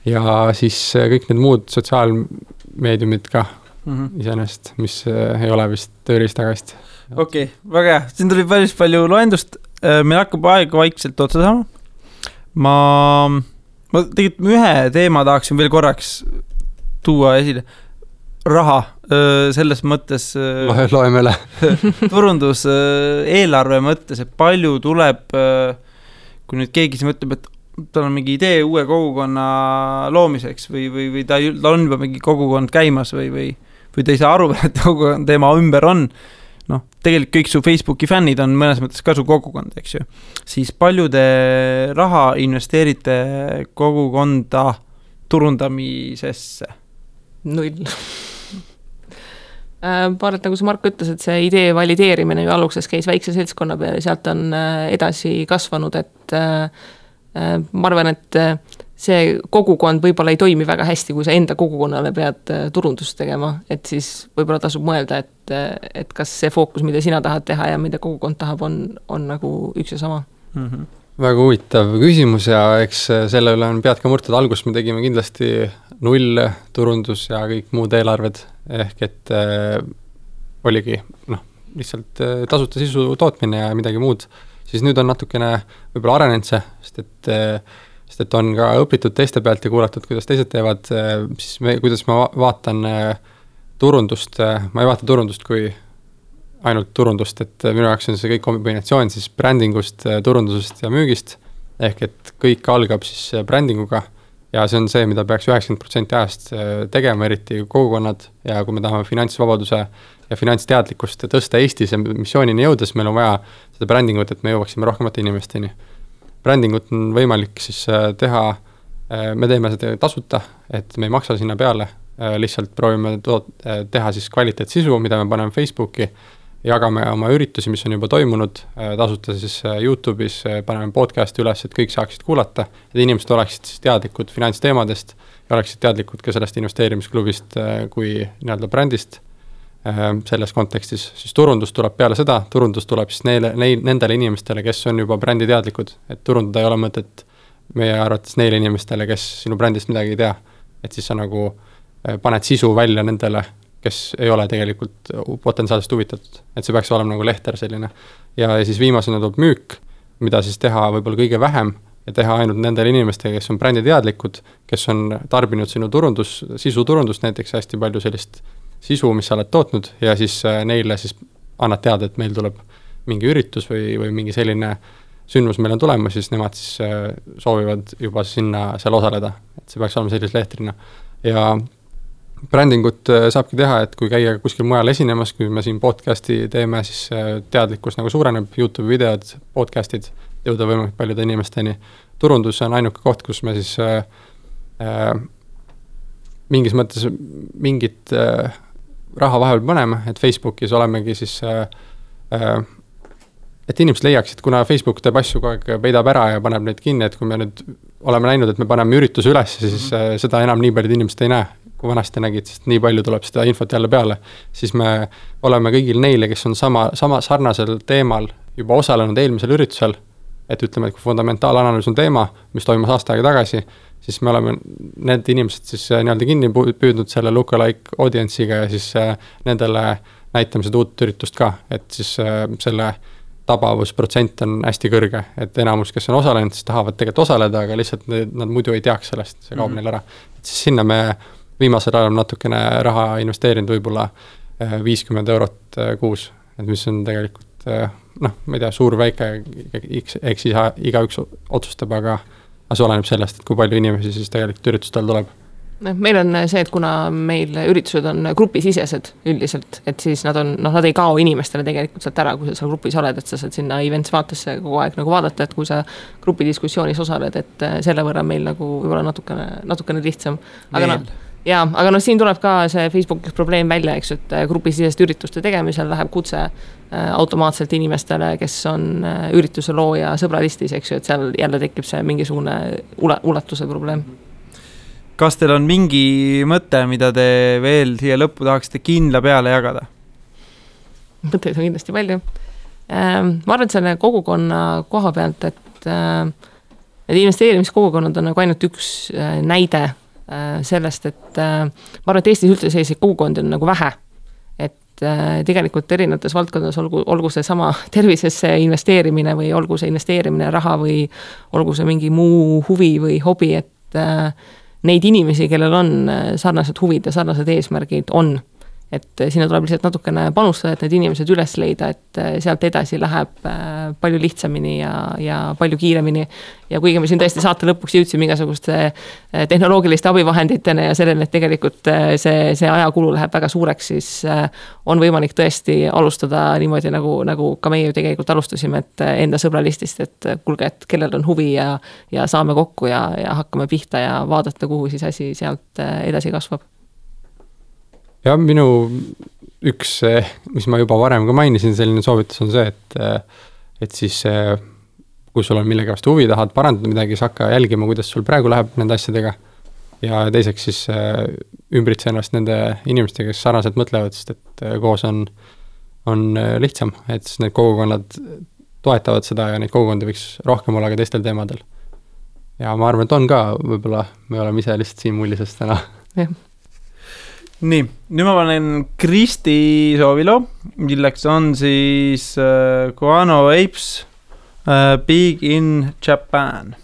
ja siis äh, kõik need muud sotsiaalmeediumid ka mm -hmm. iseenesest, mis äh, ei ole vist tööriistakast. okei okay,, väga hea, siin tuli päris palju loendust, äh, meil hakkab aeg vaikselt otsa saama. ma, ma tegelikult ühe teema tahaksin veel korraks tuua esile raha selles mõttes. loeme üle turundus eelarve mõttes, et palju tuleb, kui nüüd keegi siin mõtleb, et tal on mingi idee uue kogukonna loomiseks või, või, või ta, tal on juba mingi kogukond käimas või, või, või ta ei saa aru et kogukond tema ümber on. noh, tegelikult kõik su Facebooki fännid on mõnes mõttes ka su kogukond, eks ju. siis palju te raha investeerite kogukonda turundamisesse? null äh, et nagu see Mark ütles, et see idee valideerimine ju alguses käis väikse seltskonna peal ja sealt on äh, edasi kasvanud, et äh, ma arvan, et see kogukond võib-olla ei toimi väga hästi, kui sa enda kogukonnale pead turundust tegema, et siis võib-olla tasub mõelda, et, et kas see fookus, mida sina tahad teha ja mida kogukond tahab, on, on nagu üks ja sama. Mm. -hmm väga huvitav küsimus ja eks selle üle on pead ka murtud, alguses me tegime kindlasti null turundus ja kõik muud eelarved, ehk et äh, oligi noh, lihtsalt äh, tasuta sisu tootmine ja midagi muud, siis nüüd on natukene võib-olla arenenud see, sest et äh, sest et on ka õpitud teiste pealt ja kuulatud, kuidas teised teevad äh,, siis me, kuidas ma vaatan äh, turundust äh,, ma ei vaata turundust kui ainult turundust, et minu jaoks on see kõik kombinatsioon siis brändingust, turundusest ja müügist. ehk et kõik algab siis brändinguga ja see on see, mida peaks üheksakümmend protsenti ajast tegema, eriti kogukonnad ja kui me tahame finantsvabaduse ja finantsteadlikkust tõsta Eestis ja missioonini jõuda, siis meil on vaja seda brändingut, et me jõuaksime rohkemate inimesteni. brändingut on võimalik siis teha, me teeme seda tasuta, et me ei maksa sinna peale, lihtsalt proovime toot-, teha siis kvaliteetsisu, mida me paneme Facebooki jagame oma üritusi, mis on juba toimunud, äh, tasuta siis äh, Youtube'is, äh, paneme podcast'i üles, et kõik saaksid kuulata, et inimesed oleksid siis teadlikud finantsteemadest ja oleksid teadlikud ka sellest investeerimisklubist kui nii-öelda brändist selles kontekstis, siis turundus tuleb peale seda, turundus tuleb siis neile, neil, nendele inimestele, kes on juba bränditeadlikud, et turundada ei ole mõtet meie arvates neile inimestele, kes sinu brändist midagi ei tea. et siis sa nagu paned sisu välja nendele kes ei ole tegelikult potentsiaalselt huvitatud, et see peaks olema nagu lehter selline. ja, ja siis viimasena tuleb müük, mida siis teha võib-olla kõige vähem ja teha ainult nendele inimestele, kes on bränditeadlikud, kes on tarbinud sinu turundus, sisuturundust näiteks hästi palju sellist sisu, mis sa oled tootnud ja siis äh, neile siis annad teada, et meil tuleb mingi üritus või, või mingi selline sündmus meil on tulemas, siis nemad siis äh, soovivad juba sinna seal osaleda, et see peaks olema sellise lehtrina. ja brändingut äh, saabki teha, et kui käia kuskil mujal esinemas, kui me siin podcast'i teeme, siis äh, teadlikkus nagu suureneb, Youtube'i videod, podcast'id, jõuda võimalikult paljude inimesteni. turundus on ainuke koht, kus me siis äh, äh, mingis mõttes mingit äh, raha vahepeal paneme, et Facebookis olemegi siis äh, äh, et inimesed leiaksid, kuna Facebook teeb asju kogu aeg, peidab ära ja paneb neid kinni, et kui me nüüd oleme näinud, et me paneme ürituse üles, siis äh, seda enam nii paljud inimesed ei näe kui vanasti nägid, sest nii palju tuleb seda infot jälle peale, siis me oleme kõigil neile, kes on sama, sama sarnasel teemal juba osalenud eelmisel üritusel, et ütleme, et kui fundamentaalanalüüs on teema, mis toimus aasta aega tagasi, siis me oleme need inimesed siis äh, nii-öelda kinni püüdnud selle lookalike audience'iga ja siis äh, nendele näitame seda uut üritust ka, et siis äh, selle tabavusprotsent on hästi kõrge, et enamus, kes on osalenud, siis tahavad tegelikult osaleda, aga lihtsalt nad muidu ei teaks sellest, see kaob mm -hmm. neil ära. et siis sinna me viimasel ajal natukene raha investeerinud, võib-olla äh, viiskümmend eurot äh, kuus, et mis on tegelikult äh, noh, ma ei tea, suur-väike, eks, eks siis igaüks otsustab, aga aga see oleneb sellest, et kui palju inimesi siis tegelikult üritustel tuleb noh, meil on see, et kuna meil üritused on grupisisesed üldiselt, et siis nad on, noh, nad ei kao inimestele tegelikult sealt ära, kui sa seal grupis oled, et sa saad sinna events vaatesse kogu aeg nagu vaadata, et kui sa grupidiskussioonis osaled, et selle võrra meil nagu võib-olla natukene, natukene lihtsam. aga noh jaa, aga noh, siin tuleb ka see Facebooki probleem välja, eks et äh, grupisiseste ürituste tegemisel läheb kutse äh, automaatselt inimestele, kes on äh, ürituse looja sõbralistis, eks ju, et seal jälle tekib see mingisugune ule-, ulatuse probleem. kas teil on mingi mõte, mida te veel siia lõppu tahaksite kindla peale jagada? mõtteid on kindlasti palju. Ähm, ma arvan, et selle kogukonna koha pealt, et need investeerimiskogukonnad on nagu ainult üks näide sellest, et äh, ma arvan, et Eestis üldse selliseid kogukondi on nagu vähe. et äh, tegelikult erinevates valdkondades, olgu, olgu seesama tervisesse investeerimine või olgu see investeerimine raha või olgu see mingi muu huvi või hobi, et neid inimesi, kellel on sarnased huvid ja sarnased eesmärgid, on et sinna tuleb lihtsalt natukene panustada, et need inimesed üles leida, et äh, sealt edasi läheb äh, palju lihtsamini ja, ja palju kiiremini. ja kuigi me siin tõesti saate lõpuks jõudsime igasuguste tehnoloogiliste abivahenditeni ja selleni, et tegelikult see, see ajakulu läheb väga suureks, siis on võimalik tõesti alustada niimoodi, nagu, nagu ka meie ju tegelikult alustasime, et enda sõbralistist, et kuulge, et kellel on huvi ja, ja saame kokku ja, ja hakkame pihta ja vaadata, kuhu siis asi sealt edasi kasvab jah, minu üks, mis ma juba varem ka mainisin, selline soovitus on see, et, et siis kui sul on millegi vastu huvi, tahad parandada midagi, siis hakka jälgima, kuidas sul praegu läheb nende asjadega. ja teiseks siis ümbritse ennast nende inimestega, kes sarnaselt mõtlevad, sest et koos on, on lihtsam, et siis need kogukonnad toetavad seda ja neid kogukondi võiks rohkem olla ka teistel teemadel. ja ma arvan, et on ka, võib-olla me oleme ise lihtsalt siin mullises täna. jah nii, nüüd ma panen Kristi soovilo, milleks on siis äh, Guano Apes äh, Big in Japan.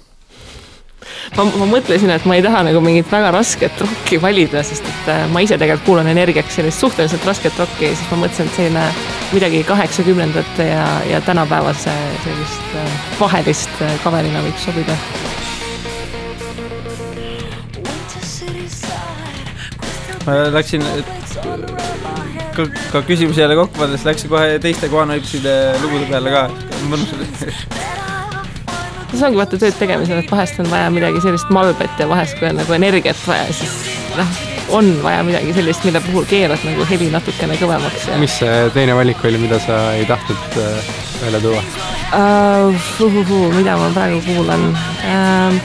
ma, ma mõtlesin, et ma ei taha nagu mingit väga rasket rokki valida, sest et äh, ma ise tegelikult kuulan energiaks sellist suhteliselt rasket rokki ja siis ma mõtlesin, et selline midagi kaheksakümnendate ja, ja tänapäevase sellist vahelist kaverina võiks sobida. Ma läksin ka, ka küsimusi jälle kokku pannes, läksin kohe teiste Guano Apeside lugude peale ka, mõnus oli. See ongi vaata tööd tegemisel, et vahest on vaja midagi sellist malbet ja vahest, kui on nagu energiat vaja, siis noh, on vaja midagi sellist, mille puhul keerad nagu heli natukene kõvemaks ja mis see teine valik oli, mida sa ei tahtnud äh, välja tuua? uh,. Uhuhu, mida ma praegu kuulan uh,?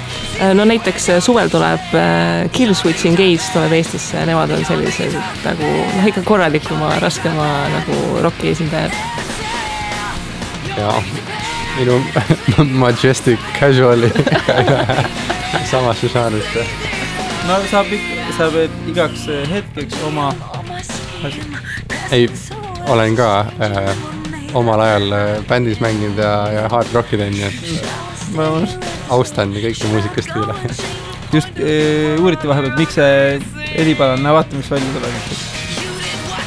no näiteks äh, suvel tuleb uh, Kill Switch Engage tuleb Eestisse, nemad on sellised nagu noh, ikka korralikuma, raskema nagu roki esindajad. jaa, minu Majestic Casual'i samasse žanrisse. No saab ikka, sa pead igaks hetkeks oma ei, olen ka äh, omal ajal äh, bändis mänginud ja, ja hard rocki teinud, nii et ma austan kõiki muusikastiile just äh, uuriti vahepeal, miks see eripärane, vaata, mis välja tuleb.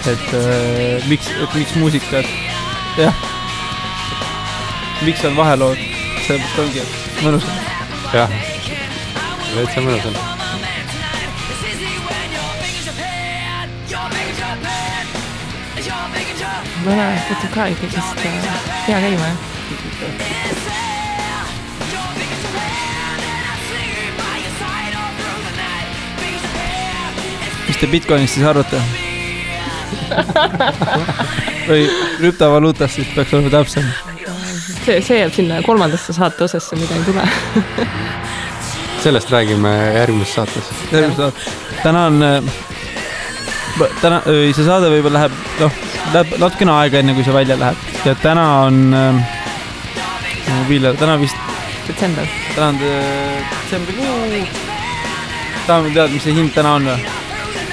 et äh, miks, et miks muusikat, jah. miks on vahelood, sellepärast ongi, mõnus on. jah, täitsa mõnus on. Mõne võtab ka ikkagist äh, hea käima, jah. mis te Bitcoinist siis arvate või krüptovaluutast siis peaks olema täpsem. see, see jääb sinna kolmandasse saate osasse, mida ei tule sellest räägime järgmises saates. järgmine saade, täna on, täna, see saade võib-olla läheb, noh, läheb natukene aega, enne kui see välja läheb ja täna on äh,, millal, täna vist, detsember. täna on detsembrikuu. tahame teada, mis see hind täna on või?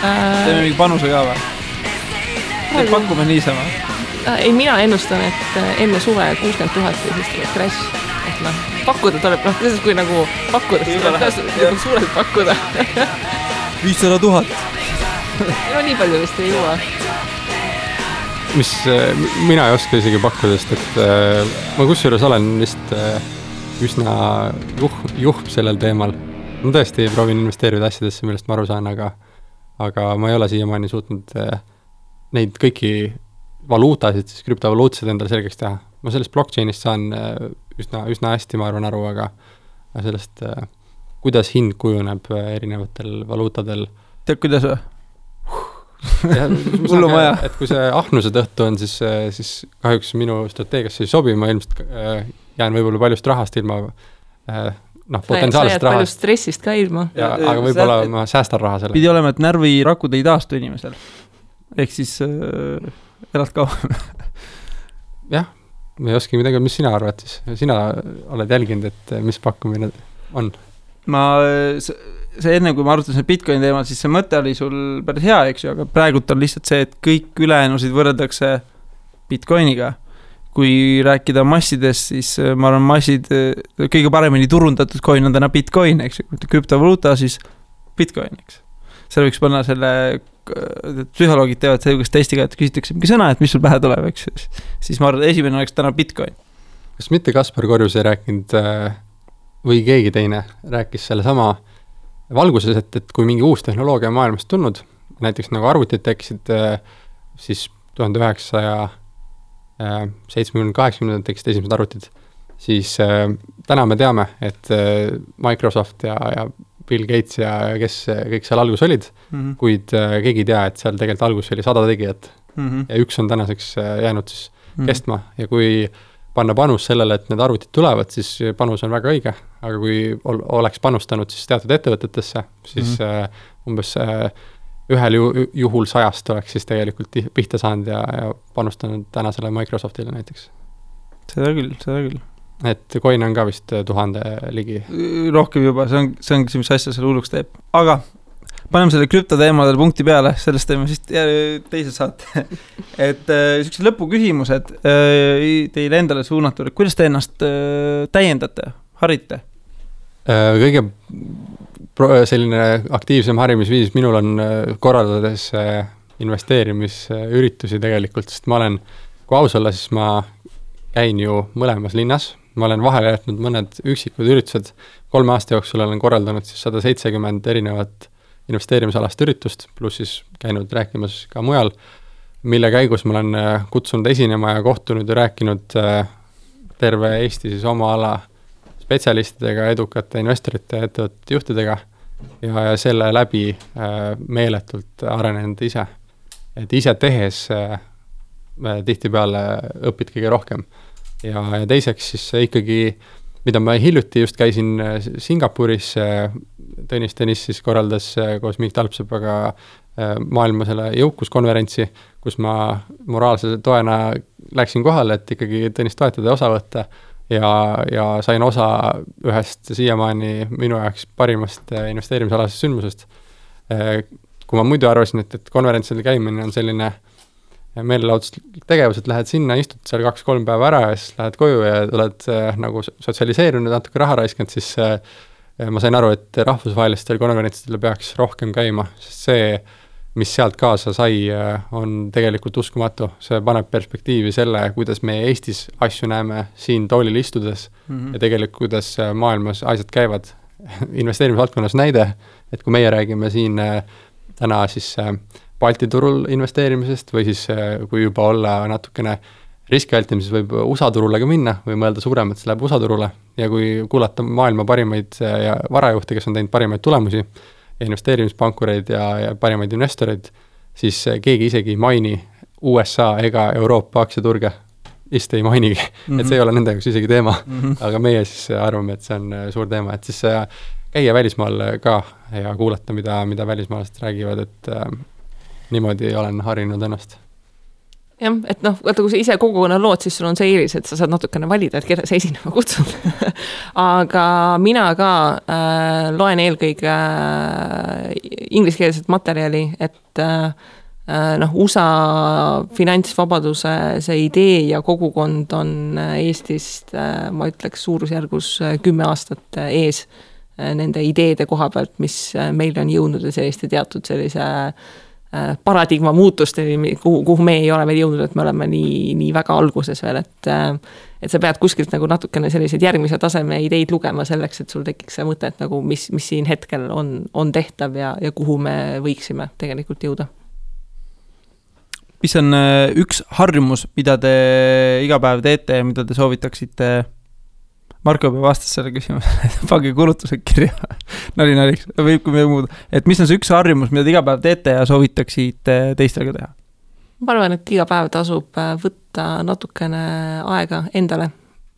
teeme mingi panuse ka või? pakume niisama. Äh, ei, mina ennustan, et äh, enne suve kuuskümmend tuhat ja siis tuleb crash. et noh, pakkuda tuleb, noh, selles kui nagu pakkuda, siis tuleb ka suurelt pakkuda viissada tuhat. no nii palju vist ei jõua. Mis äh, mina ei oska isegi pakkuda, sest et äh, ma kusjuures olen vist äh, üsna juh-, juhm sellel teemal. ma tõesti proovin investeerida asjadesse, millest ma aru saan, aga aga ma ei ole siiamaani suutnud neid kõiki valuutasid, siis krüptovaluutasid endale selgeks teha. ma sellest blockchain'ist saan üsna, üsna hästi, ma arvan, aru, aga sellest, kuidas hind kujuneb erinevatel valuutadel. tead, kuidas või? Hullumaja. et kui see ahnuse tõttu on, siis, siis kahjuks minu strateegiasse ei sobi, ma ilmselt jään võib-olla paljust rahast ilma noh, potentsiaalsest rahast. palju stressist ka ilma. aga võib-olla ma säästan raha selle. pidi olema, et närvirakud ei taastu inimesel. ehk siis äh, elad kauem jah, ma ei oskagi midagi, mis sina arvad siis, sina oled jälginud, et mis pakkumine on? ma, see enne, kui ma arutasin Bitcoini teemat, siis see mõte oli sul päris hea, eks ju, aga praegult on lihtsalt see, et kõik ülejäänusid võrreldakse Bitcoiniga kui rääkida massidest, siis äh, ma arvan, massid, äh, kõige paremini turundatud coin on täna Bitcoin, eks ju, krüptovaluuta, siis Bitcoin, eks. seal võiks panna selle, psühholoogid teevad sihukest testi ka, et küsitakse mingi sõna, et mis sul pähe tuleb, eks ju. siis ma arvan, et esimene oleks täna Bitcoin. kas mitte Kaspar Korjus ei rääkinud äh, või keegi teine rääkis sellesama valguses, et, et kui mingi uus tehnoloogia on maailmast tulnud, näiteks nagu arvutid tekkisid siis tuhande üheksasaja seitsmekümne, kaheksakümnendatel tekkisid esimesed arvutid, siis äh, täna me teame, et äh, Microsoft ja, ja Bill Gates ja, kes kõik seal alguses olid mm, -hmm. kuid äh, keegi ei tea, et seal tegelikult alguses oli sada tegijat mm. -hmm. ja üks on tänaseks äh, jäänud siis mm -hmm. kestma ja kui panna panus sellele, et need arvutid tulevad, siis panus on väga õige, aga kui ol-, oleks panustanud siis teatud ettevõtetesse, siis mm -hmm. umbes äh, ühel ju-, juhul sajast oleks siis tegelikult pihta saanud ja, ja panustanud tänasele Microsoftile näiteks. seda küll, seda küll. et coin'e on ka vist tuhande ligi. rohkem juba, see on, see ongi see, mis asja selle hulluks teeb, aga paneme selle krüptoteemadele punkti peale, sellest teeme siis teise saate. Et äh, siuksed lõpuküsimused äh, teile endale suunatud, et kuidas te ennast äh, täiendate, harite? Kõige selline aktiivsem harimisviis minul on korraldades investeerimisüritusi tegelikult, sest ma olen, kui aus olla, siis ma käin ju mõlemas linnas, ma olen vahele jätnud mõned üksikud üritused, kolme aasta jooksul olen korraldanud siis sada seitsekümmend erinevat investeerimisalast üritust, pluss siis käinud rääkimas ka mujal, mille käigus ma olen äh, kutsunud esinema ja kohtunud ja rääkinud äh, terve Eesti siis oma ala spetsialistidega, edukate investorite ettevõtete juhtidega ja, ja selle läbi äh, meeletult arenenud ise. et ise tehes tihtipeale õpid kõige rohkem. ja, ja teiseks siis ikkagi äh, mida ma hiljuti just käisin äh, Singapuris, äh, Tõnis Tõnis siis korraldas äh, koos Mikk Talpsepaga maailma selle jõukuskonverentsi, kus ma moraalse toena läksin kohale, et ikkagi Tõnist toetada ja osa võtta ja, ja sain osa ühest siiamaani minu jaoks parimast investeerimisalasest sündmusest. kui ma muidu arvasin, et, et konverentsil käimine on selline äh, meelelahutuslik tegevus, et lähed sinna, istud seal kaks-kolm päeva ära ja siis lähed koju ja oled äh, nagu sotsialiseerunud, natuke raha raiskanud, siis äh, ma sain aru, et rahvusvahelistel konverentsidel peaks rohkem käima, sest see, mis sealt kaasa sai, äh, on tegelikult uskumatu. see paneb perspektiivi selle, kuidas me Eestis asju näeme siin toolil istudes mm -hmm. ja tegelikult, kuidas äh, maailmas asjad käivad investeerimisvaldkonnas näide, et kui meie räägime siin äh, täna siis äh, Balti turul investeerimisest või siis äh, kui juba olla natukene riski vältim, siis võib USA turule ka minna või mõelda suuremalt, siis läheb USA turule. Ja kui kuulata maailma parimaid äh, ja varajuhte, kes on teinud parimaid tulemusi, investeerimispankureid ja, ja parimaid investoreid, siis äh, keegi isegi ei maini USA ega Euroopa aktsiaturge, vist ei mainigi. Mm, -hmm. et see ei ole nende jaoks isegi teema. Mm, -hmm. aga meie siis arvame, et see on suur teema, et siis käia välismaal ka ja kuulata, mida, mida välismaalased räägivad, et niimoodi olen harjunud ennast. Jah, et noh, vaata, kui sa ise kogukonna lood, siis sul on see eelis, et sa saad natukene valida, et keda sa esinema kutsud. Aga mina ka äh, loen eelkõige äh, ingliskeelset materjali, et äh, äh noh, USA finantsvabaduse see idee ja kogukond on äh, Eestist äh,, ma ütleks, suurusjärgus äh, kümme aastat ees nende ideede koha pealt, mis meile on jõudnud ja selliste teatud sellise Äh, paradigma muutusteni, kuhu, kuhu me ei ole veel jõudnud, et me oleme nii, nii väga alguses veel, et äh, et sa pead kuskilt nagu natukene selliseid järgmise taseme ideid lugema selleks, et sul tekiks see mõte, et nagu mis, mis siin hetkel on, on tehtav ja, ja kuhu me võiksime tegelikult jõuda. mis on äh, üks harjumus, mida te iga päev teete ja mida te soovitaksite Marko juba vastas sellele küsimusele pange kulutused kirja nali naliks, võib ka midagi muud. et mis on see üks harjumus, mida te iga päev teete ja soovitaksite teistel ka teha? ma arvan, et iga päev tasub äh, võtta natukene aega endale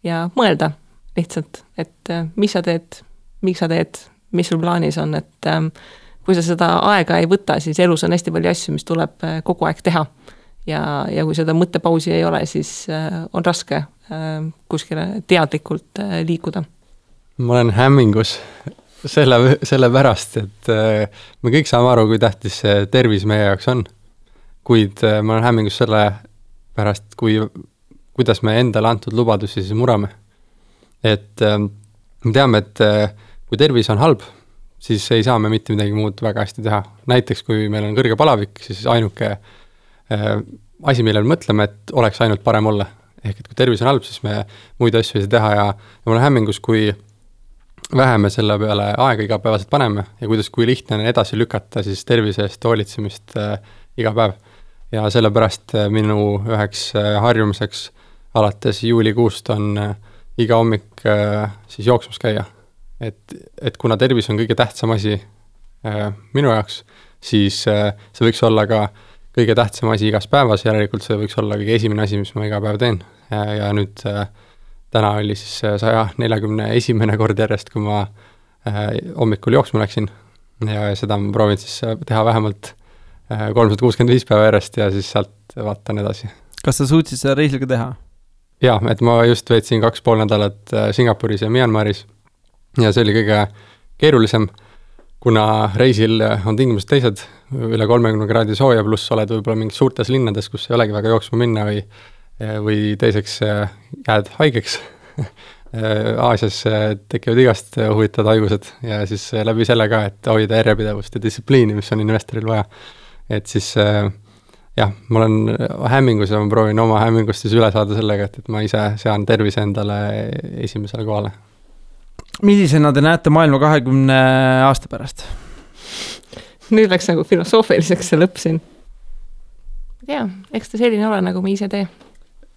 ja mõelda lihtsalt, et äh, mis sa teed, miks sa teed, mis sul plaanis on, et kui sa seda aega ei võta, siis elus on hästi palju asju, mis tuleb kogu aeg teha. ja, ja kui seda mõttepausi ei ole, siis on raske kuskile teadlikult äh, liikuda? ma olen hämmingus selle, sellepärast, et äh, me kõik saame aru, kui tähtis see tervis meie jaoks on. kuid ma olen hämmingus selle pärast, kui, kuidas me endale antud lubadusi siis murrame. et me teame, et kui tervis on halb, siis ei saa me mitte midagi muud väga hästi teha. näiteks kui meil on kõrge palavik, siis ainuke asi, millele mõtleme, et oleks ainult parem olla ehk et kui tervis on halb, siis me muid asju ei saa teha ja, ja ma olen hämmingus, kui vähe me selle peale aega igapäevaselt paneme ja kuidas, kui lihtne on edasi lükata siis tervise eest hoolitsemist äh, iga päev. ja sellepärast äh, minu üheks äh, harjumuseks alates juulikuust on äh, iga hommik äh, siis jooksmas käia. et, et kuna tervis on kõige tähtsam asi äh, minu jaoks, siis äh, see võiks olla ka äh, kõige tähtsam asi igas päevas, järelikult see võiks olla kõige esimene asi, mis ma iga päev teen. ja, nüüd äh, täna oli siis saja neljakümne esimene kord järjest, kui ma hommikul jooksma läksin. ja seda ma proovin siis teha vähemalt kolmsada kuuskümmend viis päeva järjest ja siis sealt vaatan edasi. kas sa suutsid seda reisil ka teha? jaa, et ma just veetsin kaks pool nädalat Singapuris ja Myanmaris ja see oli kõige keerulisem kuna reisil on tingimused teised, üle kolmekümne kraadi sooja, pluss oled võib-olla mingis suurtes linnades, kus ei olegi väga jooksma minna või või teiseks jääd haigeks Aasias tekivad igast huvitavad haigused ja siis läbi selle ka, et hoida järjepidevust ja distsipliini, mis on investoril vaja. et siis jah, ma olen hämmingus ja ma proovin oma hämmingust siis üle saada sellega, et, et ma ise sean tervise endale esimesele kohale millisena te näete maailma kahekümne aasta pärast? nüüd läks nagu filosoofiliseks see lõpp siin. tea, eks ta selline ole, nagu me ise tee.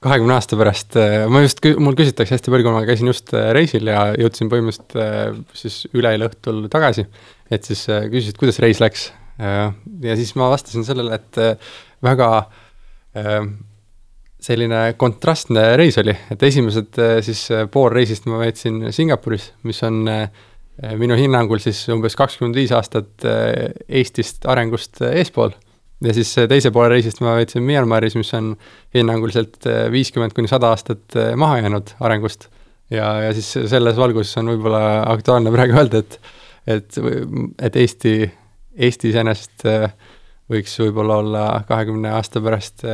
kahekümne aasta pärast, äh, ma just, mul küsitakse hästi palju, kui ma käisin just äh, reisil ja jõudsin põhimõtteliselt äh, siis üleeile õhtul tagasi, et siis küsisid, kuidas reis läks. ja siis ma vastasin sellele, et väga selline kontrastne reis oli, et esimesed eh, siis eh, pool reisist ma veetsin Singapuris, mis on eh, minu hinnangul siis umbes kakskümmend viis aastat Eestist arengust eespool. ja siis teise poole reisist ma veetsin Myanmaris, mis on hinnanguliselt viiskümmend kuni sada aastat maha jäänud arengust. ja, ja siis selles valguses on võib-olla aktuaalne praegu öelda, et, et, et Eesti, Eesti iseenesest võiks võib-olla olla kahekümne aasta pärast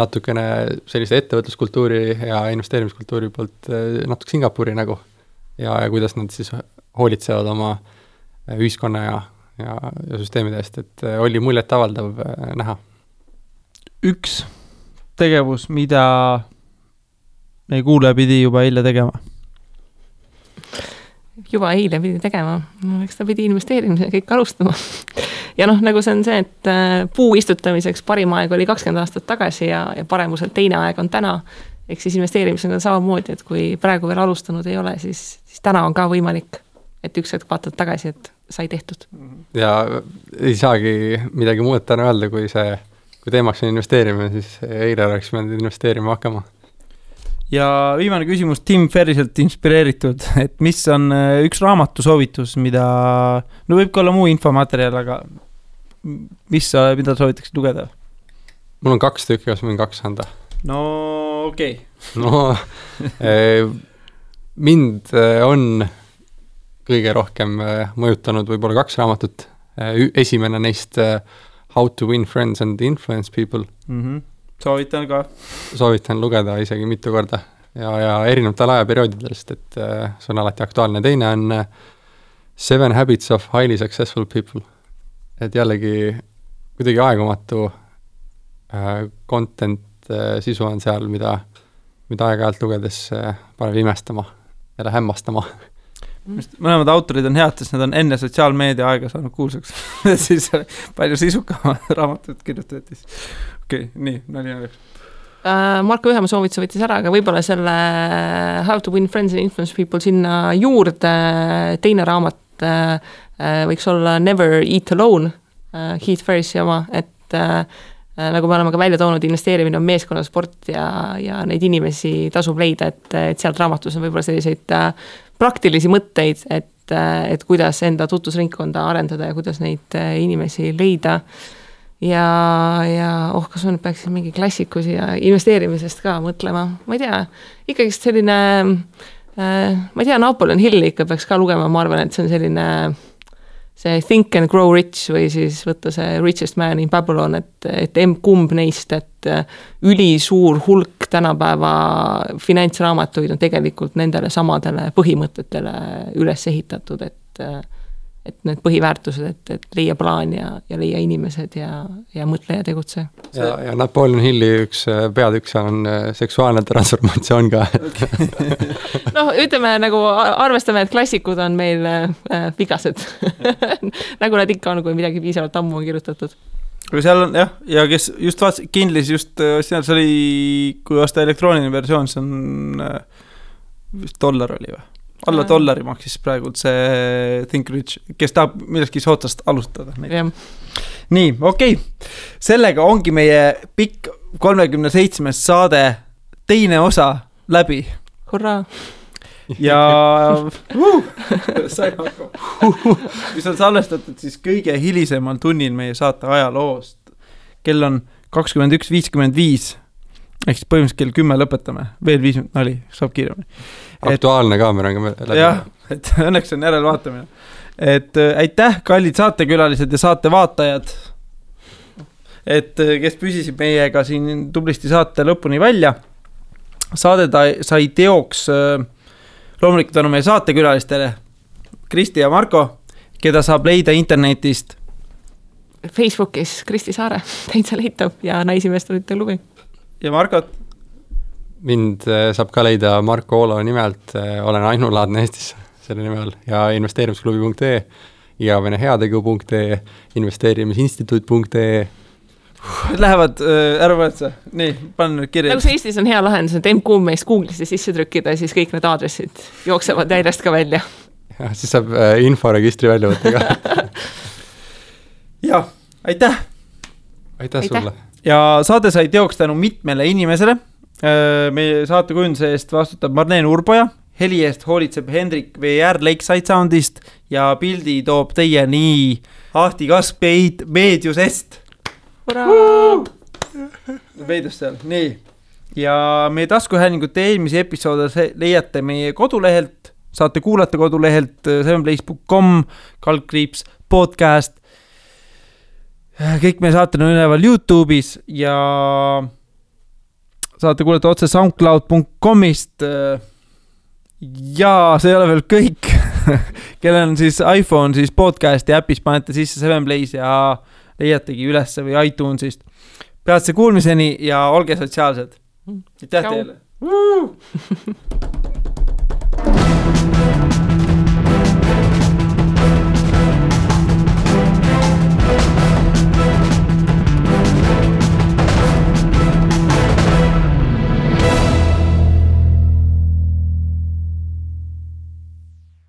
natukene sellise ettevõtluskultuuri ja investeerimiskultuuri poolt eh, natuke Singapuri nägu. ja, ja kuidas nad siis hoolitsevad oma eh, ühiskonna ja, ja, ja süsteemide eest, et eh, oli muljetavaldav näha. üks tegevus, mida meie kuulaja pidi juba eile tegema juba eile pidi tegema, no eks ta pidi investeerimisega ikka alustama ja noh, nagu see on see, et äh, puu istutamiseks parim aeg oli kakskümmend aastat tagasi ja, ja paremuselt teine aeg on täna. ehk siis investeerimisega on samamoodi, et kui praegu veel alustanud ei ole, siis, siis täna on ka võimalik, et üks hetk vaatad tagasi, et sai tehtud. ja ei saagi midagi muud täna öelda, kui see, kui teemaks on investeerimine, siis eile oleks pidanud investeerima hakkama ja viimane küsimus Tim Ferriselt inspireeritud, et mis on äh, üks raamatusoovitus, mida, no võib ka olla muu infomaterjal, aga mis sa, mida soovitaksid lugeda? mul on kaks tükki, kas ma võin kaks anda? no okei okay. no eh, mind eh, on kõige rohkem eh, mõjutanud võib-olla kaks raamatut. esimene neist How to win friends and influence people mm. -hmm soovitan ka. soovitan lugeda isegi mitu korda ja, ja erinevatel ajaperioodidel, sest et see on alati aktuaalne, teine on Seven habits of highly successful people. Et jällegi kuidagi aegumatu äh, content äh,, sisu on seal, mida, mida aeg-ajalt lugedes äh, paneb imestama, jälle hämmastama mõlemad autorid on head, sest nad on enne sotsiaalmeedia aega saanud kuulsaks siis palju sisukamad raamatud kirjutati. okei okay,, nii, nali naljaks uh,. Marko Ühemaa soovituse võttis ära, aga võib-olla selle How to win friends and influence people sinna juurde, teine raamat uh, võiks olla Never eat alone uh,, Heath Ferrisi oma, et uh, nagu me oleme ka välja toonud, investeerimine on meeskonnasport ja, ja neid inimesi tasub leida, et, et sealt raamatus on võib-olla selliseid praktilisi mõtteid, et, et kuidas enda tutvusringkonda arendada ja kuidas neid inimesi leida. ja, ja oh, kas ma nüüd peaksin mingi klassiku siia investeerimisest ka mõtlema, ma ei tea, ikkagist selline äh,, ma ei tea, Napoleon Hilli ikka peaks ka lugema, ma arvan, et see on selline äh, see Think and Grow Rich või siis võtta see Richest Man in Babylon, et, et emb-kumb neist, et äh, ülisuur hulk tänapäeva finantsraamatuid on tegelikult nendele samadele põhimõtetele üles ehitatud, et äh, et need põhiväärtused, et, et leia plaan ja, ja leia inimesed ja, ja mõtle ja tegutse. ja, ja Napoleon Hilli üks äh, peatükk seal on äh, seksuaalne transformatsioon ka noh, ütleme nagu arvestame, et klassikud on meil äh, vigased nagu nad ikka on, kui midagi piisavalt ammu on kirjutatud aga seal on jah, ja kes just vaatas, Kindlis just äh, seal, see oli, kui osta elektrooniline versioon, see on vist dollar oli või? Alla dollari maksis praegu see Think Rich, kes tahab millestki soodsast alustada. nii, okei okay., sellega ongi meie pikk kolmekümne seitsmes saade teine osa läbi. hurraa. ja sain hakkama, mis on salvestatud siis kõige hilisemal tunnil meie saate ajaloost. kell on kakskümmend üks viiskümmend viis ehk siis põhimõtteliselt kell kümme lõpetame, veel viis minutit nali, saab kiiremini. Aktuaalne kaamera on ka läbi. jah, et õnneks on järelvaatamine. et äh, aitäh, kallid saatekülalised ja saatevaatajad. et äh, kes püsisid meiega siin tublisti saate lõpuni välja. saade ta sai teoks äh, loomulikult tänu meie saatekülalistele, Kristi ja Marko, keda saab leida internetist Facebookis Kristi Saare, täitsa leitav ja Naisinvestorite klubi. Ja Markot mind eh, saab ka leida Marko Oolo nimelt, olen ainulaadne Eestis selle nime all ja investeerimisklubi.ee ja vene heategu.ee, investeerimisinstituut.ee. Need lähevad äh, ära mäleta, nii, panen nüüd kirja nagu. see Eestis on hea lahendus, et MQ meist Google'isse sisse trükkida ja siis kõik need aadressid jooksevad järjest ka välja. jah, siis saab eh, inforegistri välja võtta ka. jah, aitäh Aitäh. sulle. Ja saade sai teoks tänu mitmele inimesele. meie saate kujunduse eest vastutab Marleen Urboja, heli eest hoolitseb Hendrik VR Lakeside Soundist ja pildi toob teieni Ahti Kaspeit Meediusest. veidus seal, nii. ja meie taskuhäälingute eelmisi episoode leiate meie kodulehelt, saate kuulata kodulehelt äh, sevenplace.com, kaldkriips podcast. Kõik meie saated on üleval Youtube'is ja saate kuulata otse SoundCloud.com'ist. ja see ei ole veel kõik, kellel on siis iPhone, siis podcast'i äpis panete sisse Seven Plays ja leiategi ülesse või iTunesist. peatse kuulmiseni ja olge sotsiaalsed. aitäh teile.